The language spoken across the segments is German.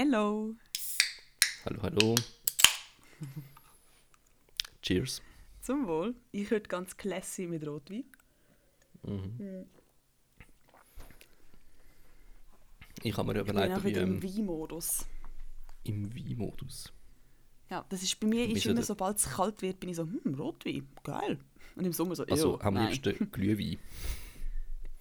Hello. Hallo, hallo. Cheers. Zum Wohl. Ich heute ganz classy mit Rotwein. Ich habe mir überlegt, wieder im ähm, Weinmodus. im Wein-Modus. Ja, das ist bei mir ist immer, sobald es kalt wird, bin ich so, hm, Rotwein, geil. Und im Sommer so, Also am nein. liebsten Glühwein.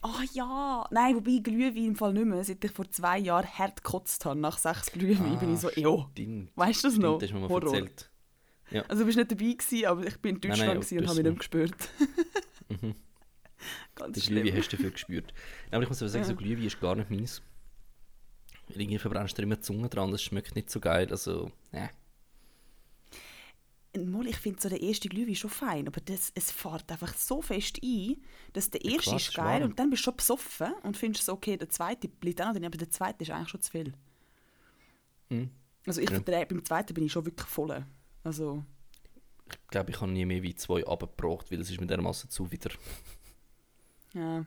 Ah ja, nein, wobei Glühwein im Fall nicht mehr. Seit ich vor zwei Jahren hart gekotzt habe, nach sechs Glühwein, bin ich so, ew. Stimmt. Weißt du das Stimmt, noch? das hast du mir mal erzählt. Also du bist nicht dabei gewesen, aber ich bin in Nein, Deutschland nein, gewesen und das habe mich nicht gespürt. Mhm. Ganz Den schlimm. Glühwein hast du dafür gespürt. Ja, aber ich muss aber sagen, Ja. so Glühwein ist gar nicht meins. Irgendwie verbrennst du immer die Zunge dran, das schmeckt nicht so geil. Also, ja. Mal, ich finde so der erste Glühwein schon fein, aber das, es fährt einfach so fest ein, dass der erste klar, ist geil warm. und dann bist du schon besoffen und findest so, okay, der zweite bleibt auch noch drin, aber der zweite ist eigentlich schon zu viel. Hm. Also ich Ja. verträge, beim zweiten bin ich schon wirklich voll. Also, Ich glaube, ich habe nie mehr wie zwei abgebracht, weil es ist mit der Masse zu wieder. ja.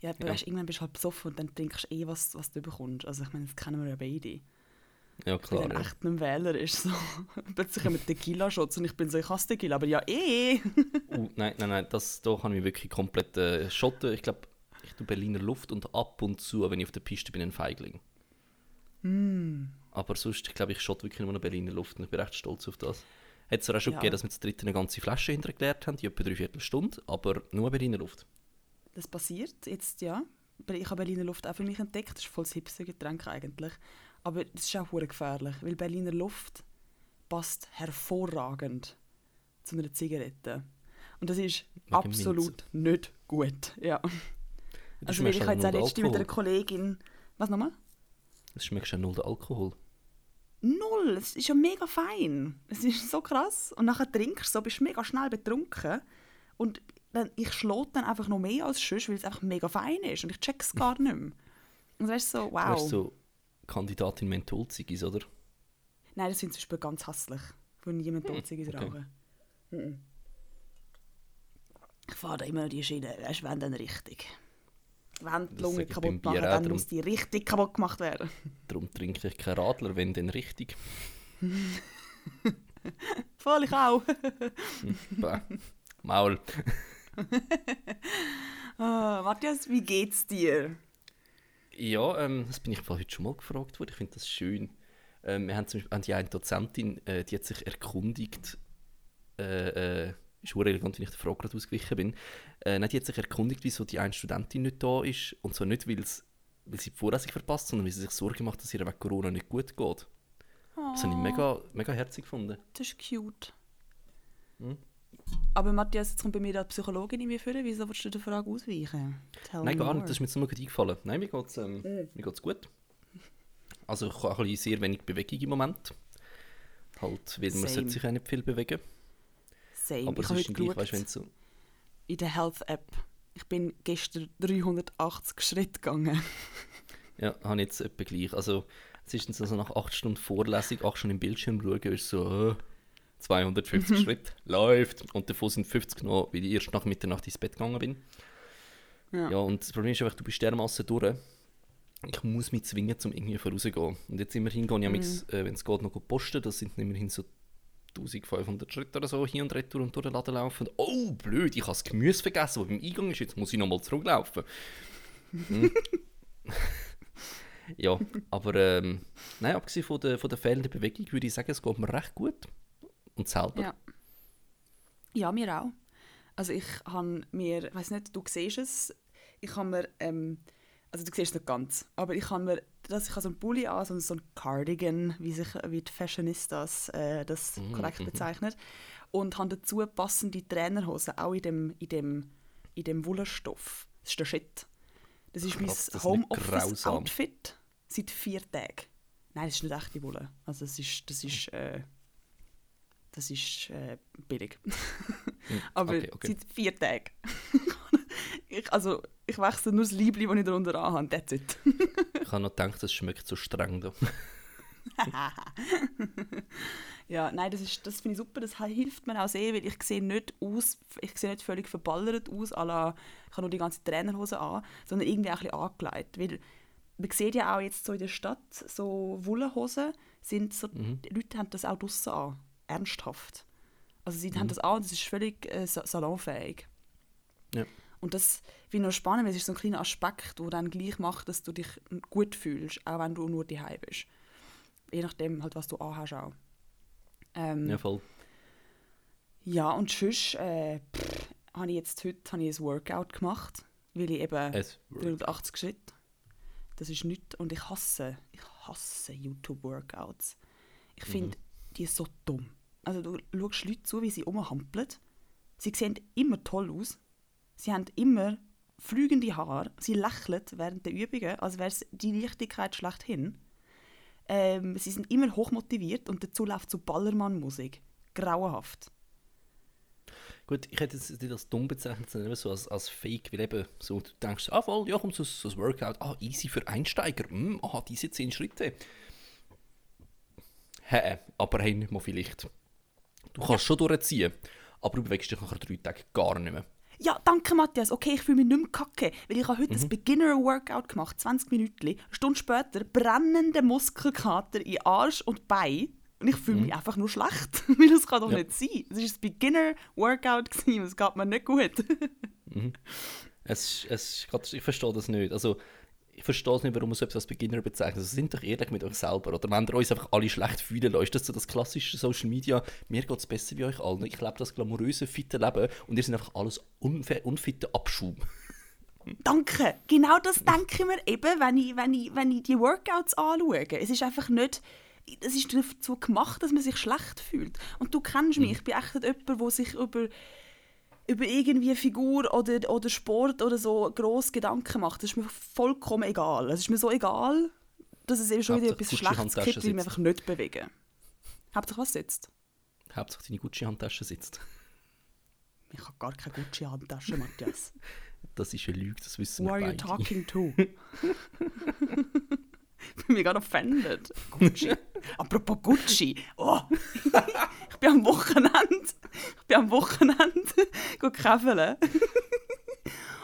Ja, aber Ja. Weißt, irgendwann bist du halt besoffen und dann trinkst du eh, was, was du bekommst. Also ich meine, das kennen wir ja beide. Ja, klar. den Ja. echten Wähler ist so, plötzlich kommen Tequila-Shots und ich bin so, ich hasse Tequila, aber ja eh. Uh, nein, nein, nein, das, da kann ich mich wirklich komplett äh, schotten. Ich glaube, ich tue Berliner Luft und ab und zu, wenn ich auf der Piste bin, ein Feigling. Hm. Aber sonst, ich glaube, ich schotte wirklich nur noch Berliner Luft und ich bin recht stolz auf das. Hat es auch schon Ja. gegeben, dass wir zu dritt eine ganze Flasche hintergeleert haben, die etwa dreiviertel Stunde, aber nur Berliner Luft. Das passiert jetzt, ja. Ich habe Berliner Luft auch für mich entdeckt. Das ist voll das hipste Getränk eigentlich. Aber das ist auch gefährlich, weil Berliner Luft passt hervorragend zu einer Zigarette. Und das ist Wegen absolut nicht gut. Ja. Du Also ich schmeckst habe jetzt auch null letztens mit einer. Kollegin... Was nochmal? Es schmeckt ja null der Alkohol. Null! Es ist ja mega fein. Es ist so krass. Und nachher trinkst du so, bist mega schnell betrunken. Und dann, ich schlot dann einfach noch mehr als sonst, weil es einfach mega fein ist. Und ich check's gar nicht mehr. Und weißt du, so, Du wow. wärst so Kandidatin Mentholzigis, oder? Nein, das finde ich zum Beispiel ganz hässlich. Von niemand Hm, Totziges okay. rauchen. Mhm. Ich fahre da immer die Schiene, weißt wenn dann richtig. Wenn die Lunge kaputt machen, dann darum- muss die richtig kaputt gemacht werden. Darum trinke ich keinen Radler, wenn denn richtig. Voll, ich auch. Bäh. Maul. Ah, Matthias, wie geht's dir? Ja, ähm, das bin ich heute schon mal gefragt worden. Ich finde das schön. Ähm, wir haben zum Beispiel haben die eine Dozentin, äh, die hat sich erkundigt, äh, äh, ist sehr elegant, wenn ich der Frage gerade ausgewichen bin. Äh, nein, die hat sich erkundigt, wieso die eine Studentin nicht da ist. Und zwar nicht, weil sie die Vorlesung verpasst, sondern weil sie sich Sorgen macht, dass ihr wegen Corona nicht gut geht. Das habe ich mega, mega herzig gefunden. Das ist cute. Hm? Aber Matthias, jetzt kommt bei mir da die Psychologin in mir führen. Wieso willst du der Frage ausweichen? Tell Nein, gar more. nicht. Das ist mir jetzt nur gerade eingefallen. Nein, mir geht es ähm, mir geht's gut. Also ich habe ein bisschen sehr wenig Bewegung im Moment. Halt, weil man sollte sich auch nicht viel bewegen. Same. Aber ich es habe ist gleich, weißt, wenn so... in der Health-App. Ich bin gestern 380 Schritte gegangen. Ja, habe ich jetzt etwa gleich. Also es ist so nach 8 Stunden Vorlesung, 8 Stunden im Bildschirm schauen, ist so... Äh, 250 Schritte, läuft. Und davon sind 50 noch, weil ich erst nach Mitternacht ins Bett gegangen bin. Ja. Ja, und das Problem ist einfach, du bist dermaßen durch. Ich muss mich zwingen, um irgendwie vorauszugehen. Und jetzt immerhin gehe ich, mhm. äh, wenn es geht, noch posten. Das sind immerhin so 1500 Schritte oder so hier und retour und durch den Laden laufen. Oh, blöd, ich habe das Gemüse vergessen, das beim Eingang ist. Jetzt muss ich nochmal zurücklaufen. Hm. ja, aber ähm, nein, abgesehen von der, von der fehlenden Bewegung würde ich sagen, es geht mir recht gut. Und selber. Ja. Ja, mir auch. Also ich habe mir, ich weiß nicht, du siehst es, ich habe mir, ähm, also du siehst es nicht ganz, aber ich habe mir, das, ich habe so einen Pulli an, so, so ein Cardigan, wie sich wie die Fashionistas äh, das Mhm, korrekt mhm. bezeichnet, und habe dazu passende Trainerhosen, auch in dem, in dem, in dem Wollstoff. Das ist der Shit. Das ist Krass, das ist mein. Homeoffice-Outfit seit vier Tagen. Nein, das ist nicht echte Wolle. Also das ist, das ist, äh, das ist äh, billig. Aber okay, okay. seit vier Tagen. ich, also, ich wechsle nur das Liebling, das ich darunter anhabe. That's it. Ich habe noch gedacht, das schmeckt so streng da. ja, nein, das, ist- das finde ich super. Das hilft mir auch sehr, weil ich sehe nicht aus, ich sehe nicht völlig verballert aus, la, ich habe nur die ganze Trainerhose an, sondern irgendwie auch ein bisschen angelegt. Weil man sieht ja auch jetzt so in der Stadt, so Wollenhosen, sind so, Mhm. die Leute haben das auch draussen an. Ernsthaft. Also sie haben das an und es ist völlig äh, sa- salonfähig. Ja. Und das finde ich noch spannend, weil es ist so ein kleiner Aspekt, der dann gleich macht, dass du dich gut fühlst, auch wenn du nur daheim bist. Je nachdem, halt, was du anhast auch. Ähm, Ja, voll. ja, und sonst äh, habe ich jetzt heute ich ein Workout gemacht, weil ich eben Es 380 Schritt. Das ist nichts. Und ich hasse, ich hasse YouTube-Workouts. Ich finde die so dumm. Also du schaust Leute zu, wie sie rumhampeln. Sie sehen immer toll aus. Sie haben immer flügende Haare. Sie lächeln während der Übungen, als wäre es die Leichtigkeit schlechthin. Ähm, sie sind immer hochmotiviert und dazu läuft so Ballermann-Musik. Grauenhaft. Gut, ich hätte es nicht als dumm bezeichnet, sondern so als, als Fake, weil eben so, du denkst, ah voll, ja komm, so, so ein Workout, ah easy für Einsteiger, hm, aha, diese 10 Schritte. Hä, aber hey, nicht vielleicht. Du kannst schon durchziehen, aber du bewegst dich nach drei Tagen gar nicht mehr. Ja, danke Matthias. Okay, ich fühle mich nicht mehr kacke, weil ich habe heute ein Beginner-Workout gemacht, 20 Minuten. Eine Stunde später brennende Muskelkater in Arsch und Bein. Und ich fühle mich einfach nur schlecht, weil das kann doch Ja. nicht sein. Es war ein Beginner-Workout es geht mir nicht gut. Es, es, grad- ich verstehe das nicht. Also, ich verstehe es nicht, warum man so etwas als Beginner bezeichnet. Also, sind doch ehrlich mit euch selber. Oder wenn ihr uns einfach alle schlecht fühlen lasst, das ist so das klassische Social Media, mir geht es besser wie euch allen. Ich lebe das glamouröse, fitte Leben und ihr seid einfach alles unfe unfitte Abschaum. danke. Genau das denke ich mir eben, wenn ich, wenn ich, wenn ich die Workouts anschaue. Es ist einfach nicht... Es ist dazu gemacht, dass man sich schlecht fühlt. Und du kennst mich, ich bin echt nicht jemand, der sich über über irgendwie Figur oder, oder Sport oder so gross Gedanken macht. Das ist mir vollkommen egal. Es ist mir so egal, dass es eben schon wieder etwas Schlechtes gibt, weil ich mich einfach nicht bewegen. Hauptsache was sitzt? Hauptsache deine Gucci-Handtasche sitzt. Ich habe gar keine Gucci-Handtasche, Matthias. Das ist eine Lüge, das wissen Who wir are you beide. talking to? ich bin mir gerade offended. Gucci. Apropos Gucci. Oh. ich bin am Wochenende. Ich bin am Wochenende käfeln.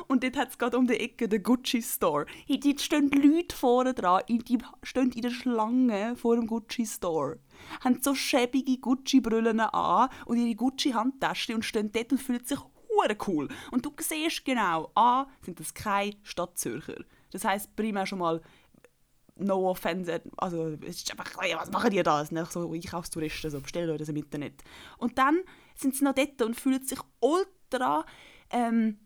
Und dort hat es gerade um die Ecke den Gucci Store. Hey, Dort stehen Leute vorne dran, die stehen in der Schlange vor dem Gucci Store. Haben so schäbige Gucci-Brillen an und ihre Gucci-Handtaschen und stehen dort und fühlen sich hure cool. Und du siehst genau, A, sind das keine Stadtzürcher. Das heisst primär schon mal, no offense, also es ist einfach, «Ey, was machen die da? Einfach so Einkaufstouristen, so bestellen euch das im Internet. Und dann sind sie noch dort und fühlen sich ultra, ähm,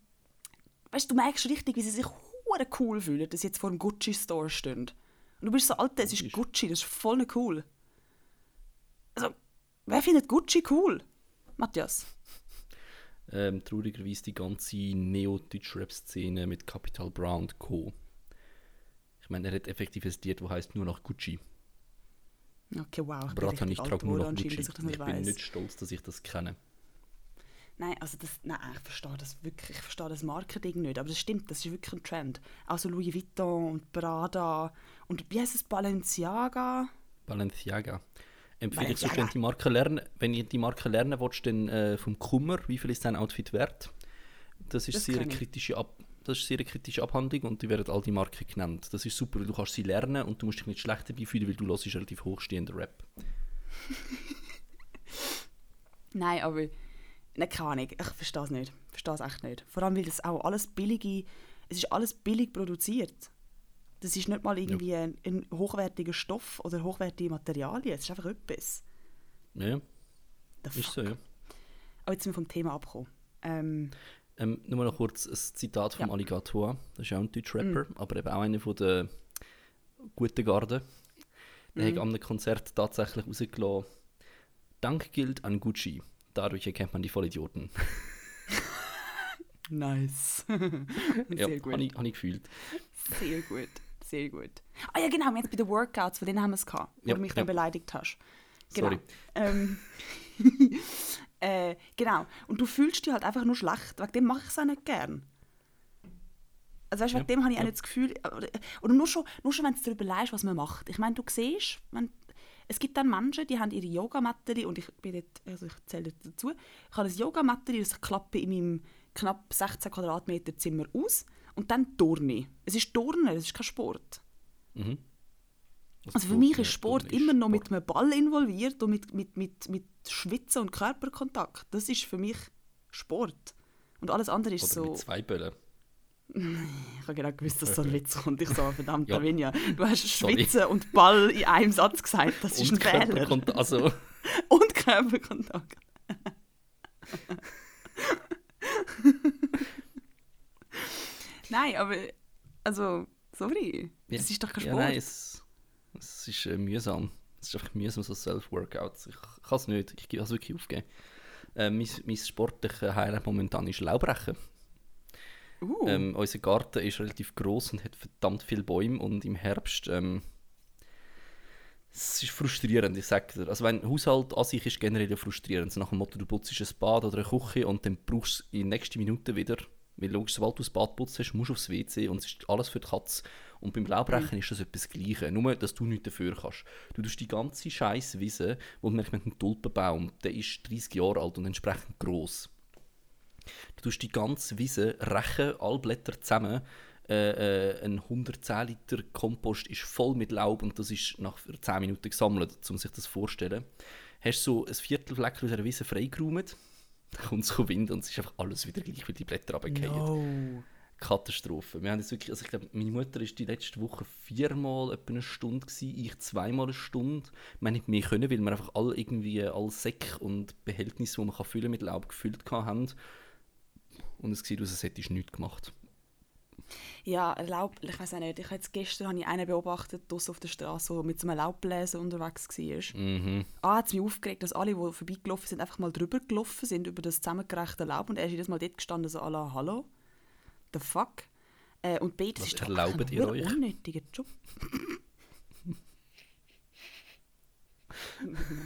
weißt du, du merkst richtig, wie sie sich hure cool fühlen, dass sie jetzt vor dem Gucci-Store stehen. Und du bist so, Alter, es ist. Gucci, das ist voll cool. Also, wer findet Gucci cool? Matthias? Ähm, traurigerweise die ganze Neo-Deutsch-Rap-Szene mit Capital Bra und Co. Ich meine, er hat effektiv ein Lied, das heißt nur nach Gucci. Okay, wow, ich Brat bin ich trage nur noch Gucci. ich ich bin nicht stolz, dass ich das kenne. Nein, also das, nein, ich verstehe das wirklich, ich verstehe das Marketing nicht, aber das stimmt, das ist wirklich ein Trend. Also Louis Vuitton und Prada und wie heißt es, Balenciaga? Balenciaga. Empfehle ich sonst, wenn die Marke lernen, wenn ihr die Marke lernen wollt, dann äh, vom Kummer, wie viel ist dein Outfit wert? Das ist Das sehr kritische Ab das ist sehr eine kritische Abhandlung und die werden all die Marken genannt. Das ist super, weil du kannst sie lernen und du musst dich nicht schlecht dabei fühlen, weil du hörst relativ hochstehenden Rap. Nein, aber nein, keine Ahnung, ich verstehe es nicht. Ich verstehe es echt nicht. Vor allem, weil das auch alles billige, es ist alles billig produziert. Das ist nicht mal irgendwie ein, ein hochwertiger Stoff oder hochwertige Materialien, es ist einfach etwas. Ja, ist so, ja. Aber jetzt sind wir vom Thema abgekommen. Ähm, Ähm, nur noch kurz ein Zitat vom Ja. Alligator. Das ist auch ein deutscher Rapper, aber eben auch einer von der guten Garde. Der hat an einem Konzert tatsächlich rausgelassen, Dank gilt an Gucci. Dadurch erkennt man die Vollidioten. nice. ja, Sehr gut. habe ich, hab ich gefühlt. Sehr gut, sehr gut. Ah ja, genau, jetzt bei den Workouts, von denen haben wir es gehabt, wo Ja, du mich ja. dann beleidigt hast. Genau. Sorry. Ähm, äh, genau. Und du fühlst dich halt einfach nur schlecht. Wegen dem mache ich es auch nicht gern. Also weißt, wegen Ja, dem habe ich auch ja. nicht das Gefühl, oder, oder nur schon, nur schon wenn du darüber leist, was man macht. Ich meine, du siehst, wenn, es gibt dann Menschen, die haben ihre Yogamatte und ich bin dort, also ich zähle dazu, ich habe ein Yogamatte, das klappe in meinem knapp 16 Quadratmeter Zimmer aus und dann turne ich. Es ist Turnen, es ist kein Sport. Mhm. Also für mich ist Sport immer noch mit einem Ball involviert und mit, mit, mit, mit Schwitzen und Körperkontakt. Das ist für mich Sport. Und alles andere ist Oder so... mit zwei Bällen. Ich habe genau gewusst, dass so ein Witz kommt. Ich so, verdammt, Ja. Du hast Sorry. Schwitzen und Ball in einem Satz gesagt. Das ist ein Und Fehler. Körperkontakt. Also, Und Körperkontakt. Nein, aber... Also, sorry. Das ist doch kein ja, Sport. nein, es, es ist äh, mühsam. Es ist einfach mühsam, so Self-Workouts. Ich kann es nicht. Ich kann es wirklich aufgeben. Äh, mein, mein sportliches Highlight momentan ist Laubrechen. Uh, Ähm, unser Garten ist relativ groß und hat verdammt viele Bäume und im Herbst ähm, es ist frustrierend, ich sage dir. Also wenn Haushalt an sich ist generell frustrierend. So nach dem Motto, du putzt ein Bad oder eine Küche und dann brauchst du es in den nächsten Minuten wieder. Weil logisch, sobald du das Bad putzt hast, musst du aufs WC und es ist alles für die Katze. Und beim Laubrechen ist das etwas Gleiches, nur dass du nichts dafür kannst. Du tust die ganze scheiß Wiese, wo merkst, mit einem Tulpenbaum, der ist 30 Jahre alt und entsprechend gross. Du tust die ganze Wiese rächen, alle Blätter zusammen. Äh, äh, ein 110 Liter Kompost ist voll mit Laub und das ist nach 10 Minuten gesammelt, um sich das vorzustellen. Hast so ein Viertelfleck aus einer Wiese freigeräumt, dann kommt so Wind und es ist einfach alles wieder gleich, weil die Blätter runterfallen. no. Katastrophe. Wir haben jetzt wirklich, also ich glaube, meine Mutter ist die letzte Woche viermal etwa eine Stunde gewesen, ich zweimal eine Stunde. Wir haben nicht mehr können, weil wir einfach alle irgendwie alle Säcke und Behältnisse, die man kann füllen mit Laub gefüllt haben. Und es sieht aus, als hätte ich nichts gemacht. Ja, Laub, ich weiß auch nicht. Ich jetzt gestern habe ich einen beobachtet, draussen auf der Straße, der mit so einem Laubbläser unterwegs war. Mhm. Ah, hat es mich aufgeregt, dass alle, die vorbeigelaufen sind, einfach mal drüber gelaufen sind über das zusammengerechte Laub und er ist jedes Mal dort gestanden, so à la «Hallo?» «The fuck?» äh, Und B, das Was ist doch erlaubt ihr euch? unnötiger Job.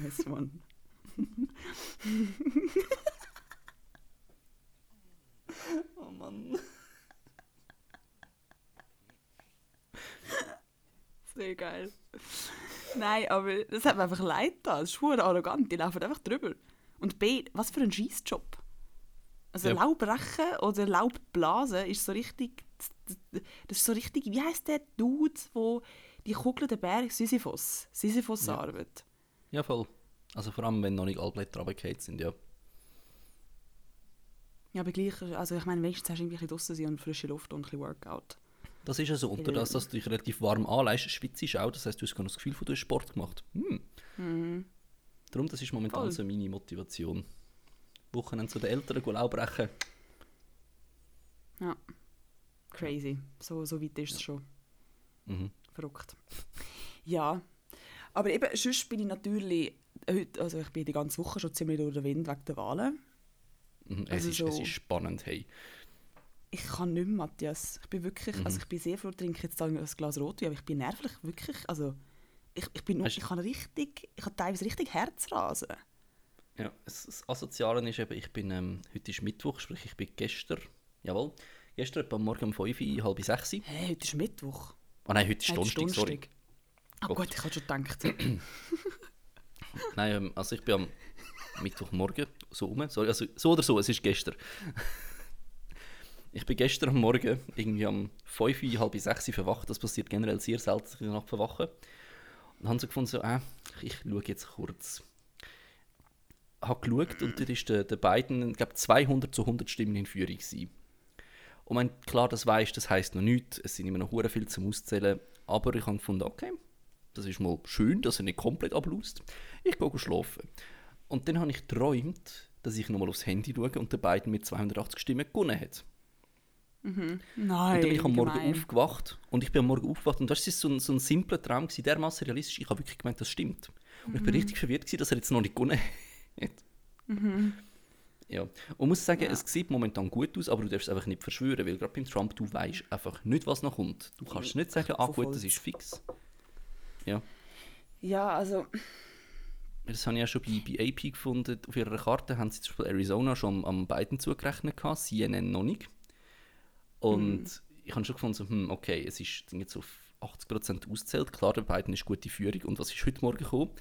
nice one. Oh Mann. Sehr geil. Nein, aber das hat mir einfach leid da. Das ist arrogant. Die laufen einfach drüber. Und B, was für ein Scheißjob. Also Ja. Laubrechen oder Laubblasen ist so richtig. Das ist so richtig. Wie heißt der Dude, wo die Kugel der Berg Sisyphos. Sisyphos Ja. Arbeit. Ja, voll. Also vor allem, wenn noch nicht alle Blätter runtergefallen sind, ja. Ja, aber gleich, also ich meine, wenigstens hast du irgendwie ein bisschen draussen sein und frische Luft und ein bisschen Workout. Das ist ja so. Und dadurch, dass du dich relativ warm anleihst, schwitzt du auch. Das heißt, du hast das Gefühl, du hast Sport gemacht. Hm. Darum, das ist momentan Voll. so meine Motivation. Wochenende zu den Eltern Laubrechen. Ja. Crazy. So, so weit ist es schon. Mhm. Verrückt. Ja. Aber eben, sonst bin ich natürlich heute, also ich bin die ganze Woche schon ziemlich durch den Wind wegen der Wahlen. Mhm. Also es, ist, es so- ist spannend, hey. Ich kann nicht mehr, Matthias. Ich bin wirklich, Mhm. also ich bin sehr froh, trinke jetzt ein Glas Rotwein, aber ich bin nervlich wirklich, also ich, ich bin Weißt ich kann richtig, ich habe teilweise richtig Herzrasen. Ja, das, Asoziale ist eben, ich bin, ähm, heute ist Mittwoch, sprich ich bin gestern, jawohl, gestern etwa Morgen um 5 Uhr, halb 6 Uhr. Hey, heute ist Mittwoch. Ah nein, heute ist Hey, Donnerstag, sorry. Ah Gott. gut, ich habe schon gedacht. Nein, ähm, also ich bin am Mittwochmorgen so rum. Sorry, also so oder so, es ist gestern. ich bin gestern am Morgen irgendwie um 5 Uhr, halb 6 Uhr verwacht. Das passiert generell sehr selten, dass ich in der Nacht verwache. Und haben so gefunden, so, äh, ich schaue jetzt kurz. Habe geschaut und dort ist der, der Biden, ich glaube 200 zu 100 Stimmen in Führung gewesen. Und wenn klar das weißt, das heisst noch nichts, es sind immer noch hure viel zum Auszählen, aber ich habe gefunden, okay, das ist mal schön, dass er nicht komplett ablaust. Ich gehe schlafen. Und dann habe ich geträumt, dass ich nochmal aufs Handy schaue und der Biden mit 280 Stimmen gewonnen hat. Nein, Und dann bin ich am Morgen gemein. aufgewacht und ich bin am Morgen aufgewacht und das ist so ein, so ein simpler Traum dermaßen realistisch, ich habe wirklich gemeint, das stimmt. Und ich bin richtig verwirrt gewesen, dass er jetzt noch nicht gewonnen hat. Ja, und muss sagen, Ja. es sieht momentan gut aus, aber du darfst es einfach nicht verschwören, weil gerade beim Trump, du weißt einfach nicht, was noch kommt. Du kannst nicht sagen, ah gut, das ist fix. Ja, Ja, also, das habe ich ja schon bei, bei AP gefunden. Auf ihrer Karte haben sie zum Beispiel Arizona schon am, am Biden zugerechnet, gehabt, CNN noch nicht. Und ich habe schon gefunden, so, hm, okay, es ist jetzt auf 80% auszählt. Klar, der Biden ist gute Führung. Und was ist heute Morgen gekommen?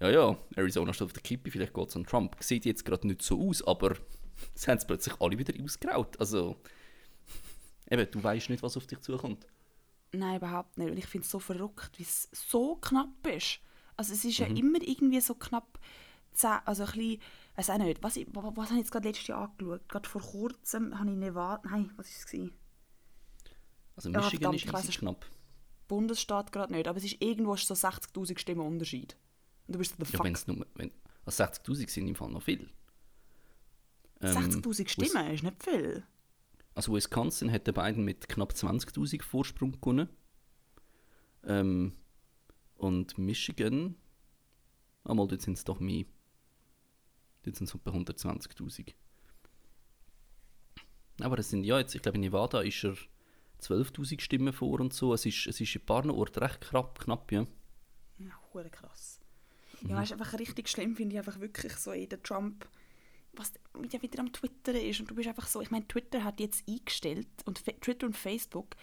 Ja, ja, Arizona steht auf der Kippe, vielleicht geht es an Trump. Sieht jetzt gerade nicht so aus, aber sie haben es plötzlich alle wieder ausgeraut. Also, eben, du weißt nicht, was auf dich zukommt. Nein, überhaupt nicht. Und ich finde es so verrückt, wie es so knapp ist. Also es ist Mhm. ja immer irgendwie so knapp, also ein bisschen, weiß auch nicht, was, ich, was, was habe ich jetzt gerade letztes Jahr angeschaut? Gerade vor kurzem habe ich Nevada, nein, was war es? gewesen? Also Ja, Michigan verdammt, ist es- knapp. Bundesstaat gerade nicht, aber es ist irgendwo so 60'000 Stimmen Unterschied. Und du bist so, the Ja, fuck, wenn es nur... Wenn, also 60'000 sind im Fall noch viel. Ähm, 60'000 Stimmen ist nicht viel. Also Wisconsin hat den beiden mit knapp 20'000 Vorsprung gewonnen. Ähm, und Michigan, einmal dort sind es doch mehr. Dort sind es etwa 120'000. Aber es sind, ja, jetzt, ich glaube in Nevada ist er 12'000 Stimmen vor und so. Es ist, es ist in ein paar Orten recht knapp, knapp ja. Ja, krass. Mhm. Ja, weißt, einfach richtig schlimm finde ich einfach wirklich so eh, der Trump, was ja wieder am Twitter ist und du bist einfach so, ich meine, Twitter hat jetzt eingestellt und Twitter und Facebook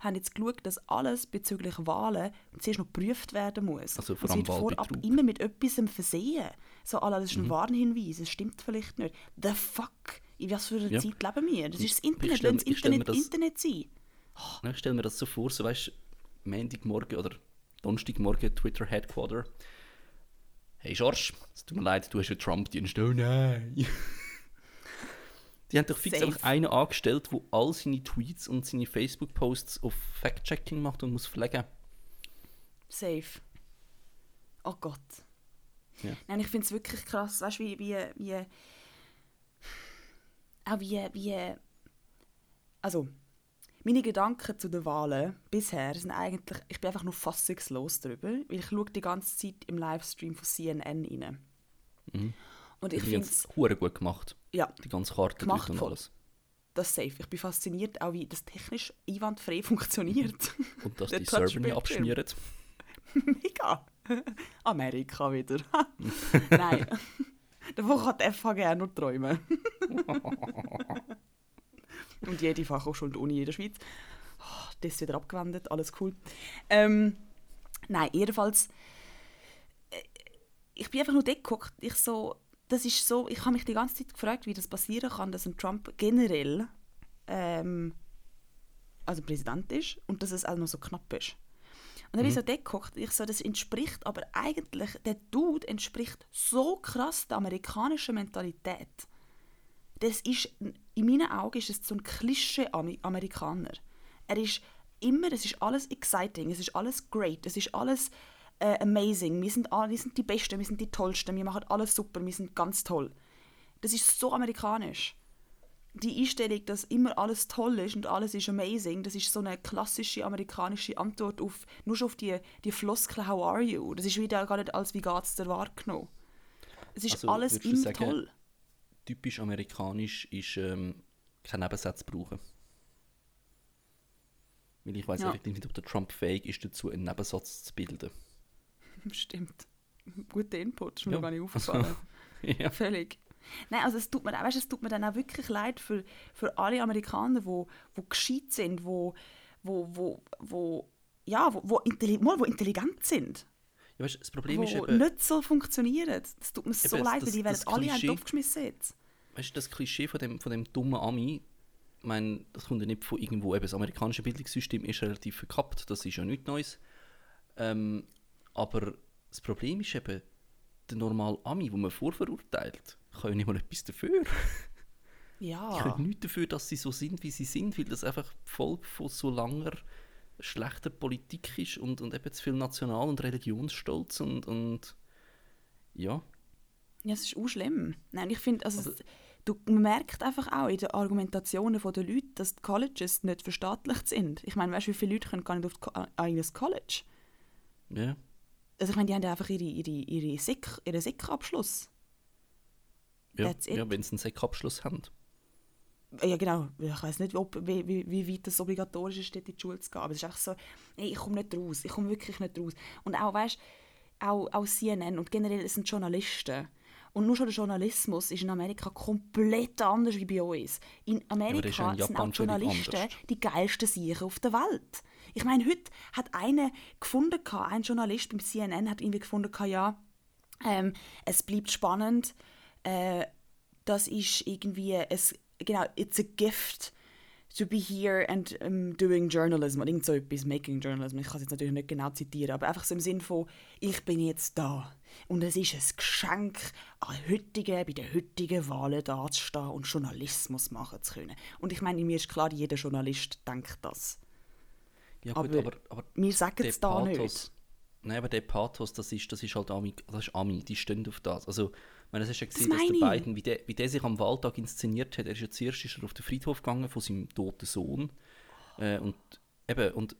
haben jetzt geschaut, dass alles bezüglich Wahlen zuerst noch geprüft werden muss. Also vor allem vorab immer mit etwas versehen. So, alle, das ist Mhm. ein Warnhinweis, es stimmt vielleicht nicht. The fuck? In was für einer Ja. Zeit leben wir? Das ist das Internet, stell das Internet das- Internet sein. Ja, Ich stelle mir das so vor, so weißt du, Montagmorgen oder Donnerstagmorgen Twitter Headquarter. Hey George, es tut mir leid, du hast ja Trump-Dienst. Oh nein. Die haben doch fix Safe. einfach einen angestellt, der all seine Tweets und seine Facebook-Posts auf Fact-Checking macht und muss pflegen. Safe. Oh Gott. Ja. Nein, ich finde es wirklich krass, weißt du, wie, wie, wie, auch wie, wie, also, meine Gedanken zu den Wahlen bisher sind eigentlich, ich bin einfach nur fassungslos darüber, weil ich schaue die ganze Zeit im Livestream von CNN rein. Mhm. Und ich finde hure gut gemacht. ja, Die ganze Karte Gemacht und alles. das ist safe. Ich bin fasziniert, auch wie das technisch einwandfrei funktioniert. Und dass die Server nicht abschmieren. Mega. Amerika wieder. Nein. Davon kann die FH nur träumen. Und jede Fachhochschule und Uni in der Schweiz. Oh, das ist wieder abgewendet, alles cool. Ähm, nein, jedenfalls, äh, ich bin einfach nur dort geguckt. Ich so, das ist so, ich habe mich die ganze Zeit gefragt, wie das passieren kann, dass ein Trump generell ähm, also Präsident ist und dass es auch noch so knapp ist. Und dann habe ich so dort geguckt, ich so, das entspricht, aber eigentlich, der Dude entspricht so krass der amerikanischen Mentalität. Das ist, in meinen Augen ist es so ein Klischee-Amerikaner. Er ist immer, es ist alles exciting, es ist alles great, es ist alles äh, amazing. Wir sind, alle, wir sind die Besten, wir sind die Tollsten, wir machen alles super, wir sind ganz toll. Das ist so amerikanisch. Die Einstellung, dass immer alles toll ist und alles ist amazing, das ist so eine klassische amerikanische Antwort auf, nur schon auf die, die Floskel «How are you?» Das ist wieder gar nicht als «Wie geht's dir?» wahrgenommen. Es ist Also, alles immer sagen, toll. Typisch amerikanisch ist ähm, kein Nebensatz brauchen. Weil ich weiß Ja. effektiv nicht, ob der Trump fähig ist, dazu einen Nebensatz zu bilden. Stimmt. Guter Input, ist mir Ja. noch gar nicht aufgefallen. ja. Völlig. Nein, also es tut mir, weißt, es tut mir dann auch wirklich leid für, für alle Amerikaner, die wo, wo gescheit sind, wo, wo, wo, wo, ja, wo, wo, intelli mal, wo intelligent sind, ja weißt, das Problem wo ist eben, nicht so funktionieren. Das tut mir so leid, weil die werden alle Klischee- aufgeschmissen jetzt. weißt, du, das Klischee von dem, von dem dummen Ami, ich meine, das kommt ja nicht von irgendwo, eben das amerikanische Bildungssystem ist relativ verkappt, das ist ja nichts Neues. Ähm, aber das Problem ist eben, der normale Ami, den man vorverurteilt, kann ja nicht mal etwas dafür. Die Ja. können nichts dafür, dass sie so sind, wie sie sind, weil das einfach die Folge von so langer schlechter Politik ist und, und eben zu viel National- und Religionsstolz und, und ja. Ja, es ist auch schlimm. Nein, ich finde, also, Also- du, man merkt einfach auch in den Argumentationen der Leute, dass die Colleges nicht verstaatlicht sind. Ich meine, weißt du, wie viele Leute können gar nicht auf die, Co- an ein College? ja. Also ich meine, die haben ja einfach ihre, ihre, ihre Sek, ihren Sek-Abschluss. Ja, ja wenn sie einen Sekabschluss haben. Ja, genau. Ich weiß nicht, ob, wie, wie, wie weit das obligatorisch ist, dort in die Schule zu gehen. Aber es ist einfach so, nee, ich komme nicht raus. Ich komme wirklich nicht raus. Und auch, weißt auch, auch CNN und generell es sind Journalisten. Und nur schon der Journalismus ist in Amerika komplett anders wie bei uns. In Amerika in sind auch Journalisten die geilsten Sicher auf der Welt. Ich meine, heute hat einer gefunden, ein Journalist beim CNN hat irgendwie gefunden, ja, ähm, es bleibt spannend. Äh, das ist irgendwie, es, genau, it's a gift to be here and um, doing journalism oder irgend so etwas, making journalism. Ich kann es jetzt natürlich nicht genau zitieren, aber einfach so im Sinn von, ich bin jetzt da. Und es ist ein Geschenk, an heutigen, bei den heutigen Wahlen da zu stehen und Journalismus machen zu können. Und ich meine, mir ist klar, jeder Journalist denkt das. Ja, gut, aber, aber, aber wir sagen es der da Pathos- nicht. Nein, aber der Pathos, das ist, das ist halt Ami, das ist Ami, die stehen auf das. Also, meine, das hast ja gesehen, dass meine der. Biden, wie der, wie der sich am Wahltag inszeniert hat, er ist ja zuerst ist er auf den Friedhof gegangen von seinem toten Sohn. Äh, und eben, und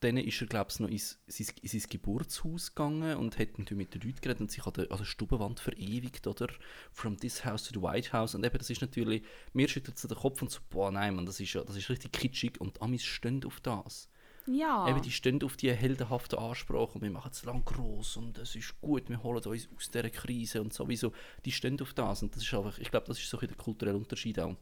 dann ist er, glaube ich, noch ins, ins, in sein Geburtshaus gegangen und hat natürlich mit den Leuten geredet und sich an der, an der Stubenwand verewigt, oder? From this house to the White House. Und eben, das ist natürlich, mir schüttelt so den Kopf und so, boah, nein, Mann, das ist ja, das ist richtig kitschig und Amis stehen auf das. Ja. Eben, die stehen auf die heldenhafte Ansprache und wir machen das Land groß und es ist gut, wir holen uns aus dieser Krise und sowieso. Die stehen auf das und das ist einfach, ich glaube, das ist so ein der kulturelle Unterschied auch.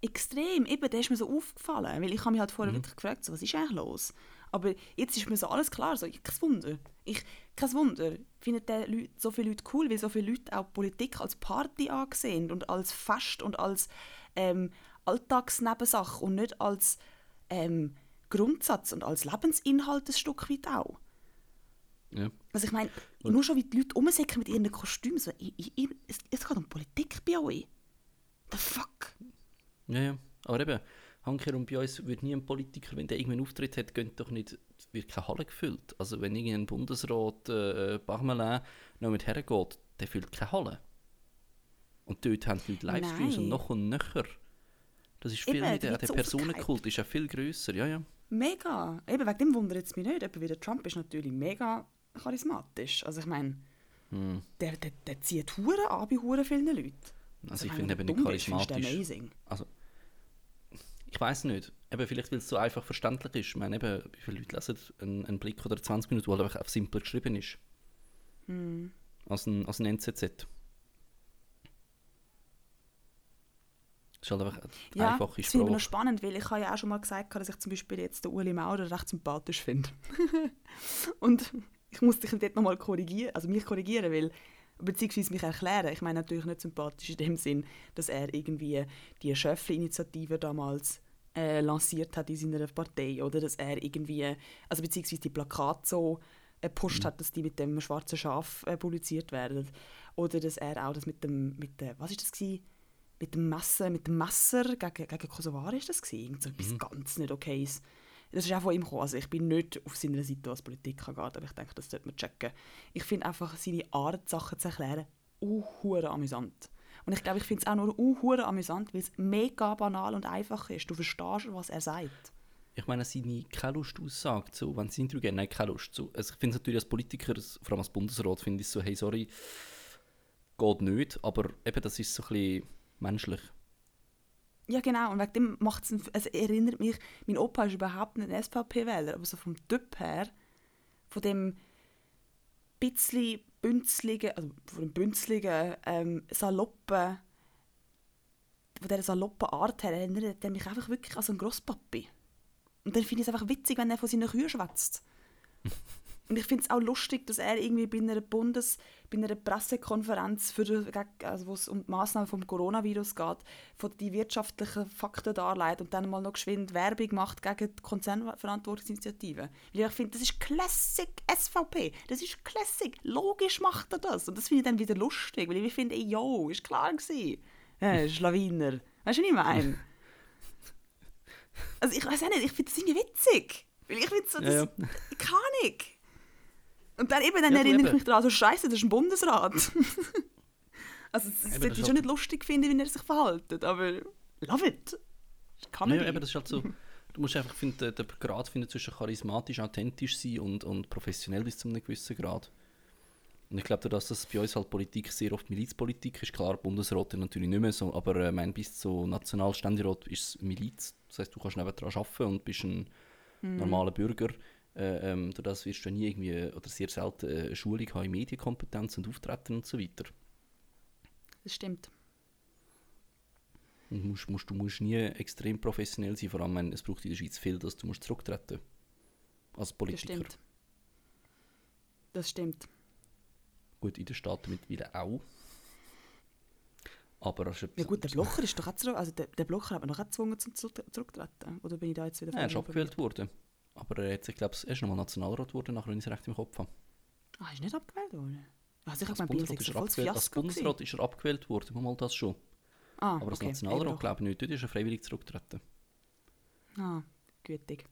Extrem, eben, der ist mir so aufgefallen, weil ich habe mich halt Mhm. vorher wirklich gefragt, so, was ist eigentlich los? Aber jetzt ist mir so alles klar, so, kein Wunder. Ich, kein Wunder, finden der Leute, so viele Leute cool, weil so viele Leute auch Politik als Party angesehen und als Fest und als ähm, Alltagsnebensache und nicht als ähm, Grundsatz und als Lebensinhalt ein Stück weit auch. Ja. Also ich meine, nur schon wie die Leute rumsäcken mit ihren Kostümen, so, ich, ich, es, es geht um Politik bei euch. The fuck? Ja, ja. Aber eben, Handkehrum bei uns würde nie ein Politiker, wenn der irgendeinen Auftritt hat, geht doch nicht, wird keine Halle gefüllt. Also wenn irgendein Bundesrat äh, Parmelin noch mit hergeht, der füllt keine Halle. Und dort haben die Leute Livestreams Nein. und noch und nöcher. Das ist viel Eben, mehr, der, wird der so Personenkult ist ja viel grösser, ja, ja. Mega. Eben, wegen dem wundert es mich nicht. Eben wie der Trump ist natürlich mega charismatisch. Also ich meine, Hm. der, der, der zieht Huren an bei Huren vielen Leuten. Also ich meine, finde eben nicht charismatisch. amazing. Also, ich weiß nicht. Eben, vielleicht, weil es so einfach verständlich ist. Ich meine, eben, wie viele Leute lesen einen, einen Blick oder 20 Minuten, weil er einfach simpler geschrieben ist. Hm. Als ein, als ein NZZ. Es ist halt einfach eine Ja, einfache das finde ich noch Sprache. spannend, weil ich habe ja auch schon mal gesagt, dass ich zum Beispiel jetzt den Uli Maurer recht sympathisch finde. Und ich muss dich dort nochmal korrigieren, also mich korrigieren, weil beziehungsweise mich erklären. Ich meine natürlich nicht sympathisch in dem Sinn, dass er irgendwie die Schöffli-Initiative damals äh, lanciert hat in seiner Partei oder dass er irgendwie, also beziehungsweise die Plakate so äh, gepusht hat, dass die mit dem schwarzen Schaf äh, publiziert werden. Oder dass er auch das mit dem, mit der, was ist das gewesen? Mit dem Messer, mit dem Messer gegen, gegen Kosovar ist das gewesen? Irgend so etwas ganz nicht okayes. Das ist auch von ihm gekommen. Also ich bin nicht auf seiner Seite, was Politik angeht, aber ich denke, das sollte man checken. Ich finde einfach seine Art, Sachen zu erklären, unhure amüsant. Und ich glaube, ich finde es auch nur unhure amüsant, weil es mega banal und einfach ist. Du verstehst, was er sagt. Ich meine, seine keine Lust aussagt, so, wenn sie Interview geben, nein, keine Lust. So, also ich finde es natürlich als Politiker, vor allem als Bundesrat, finde ich es so, hey, sorry, geht nicht, aber eben, das ist so ein bisschen menschlich. Ja, genau. Und wegen dem macht es, also erinnert mich, mein Opa ist überhaupt nicht ein SVP-Wähler, aber so vom Typ her, von dem bisschen bünzligen, also von dem bünzligen, ähm, saloppen, von dieser saloppen Art her erinnert er mich einfach wirklich an so einen Grosspapi. Und dann finde ich es einfach witzig, wenn er von seinen Kühen schwätzt. Und ich finde es auch lustig, dass er irgendwie bei einer Bundes-, bei einer Pressekonferenz, für, also wo es um die Massnahmen vom Coronavirus geht, von die wirtschaftlichen Fakten darlegt und dann mal noch geschwind Werbung macht gegen die Konzernverantwortungsinitiative. Weil ich finde, das ist Classic SVP. Das ist Classic. Logisch macht er das. Und das finde ich dann wieder lustig, weil ich finde, ey, yo, ist klar gewesen. Ja, Schlawiner. Weißt du, was ich meine? Also ich weiß auch nicht, ich finde das irgendwie witzig. Weil ich finde so, das, Ja, ja. keine Ahnung. Und dann eben, dann Ja, erinnere ich mich daran, so scheiße, das ist ein Bundesrat. also das sollte das ich schon halt- nicht lustig finden, wie er sich verhält, aber love it. Comedy. ja, eben, das ist halt so, du musst einfach finden, den, Grad finden zwischen charismatisch, authentisch sein und, und professionell bis zu einem gewissen Grad. Und ich glaube, dass das bei uns halt Politik sehr oft Milizpolitik ist, klar, Bundesrat natürlich nicht mehr so, aber äh, mein, bis zu Nationalständerat ist es Miliz. Das heißt, du kannst nebendran arbeiten und bist ein normaler Bürger. Äh, ähm, durch das wirst du nie irgendwie oder sehr selten äh, eine Schulung haben in Medienkompetenz und Auftreten und so weiter. Das stimmt. Und musst, musst, du musst nie extrem professionell sein, vor allem wenn es braucht in der Schweiz viel, dass du musst zurücktreten als Das Politiker. stimmt. Das stimmt. Gut, in den Staaten mittlerweile auch. Aber das ist Ja gut, der Blocher ist doch auch zurück, also der, der Blocher hat man doch auch gezwungen zum Zurück- Zurücktreten. Oder bin ich da jetzt wieder Ja, er ist abgewählt worden. Aber er, hat, ich glaube, er ist nochmal Nationalrat geworden, nachher, wenn ich es recht im Kopf habe. Ah, ist nicht abgewählt worden? Also ich Als Bundesrat, ist er abgewählt, als Fiasko Bundesrat ist er abgewählt worden, mal das schon. Ah, Aber als okay. Nationalrat glaube ich nicht, dort ist er freiwillig zurückgetreten. Ah, gütig.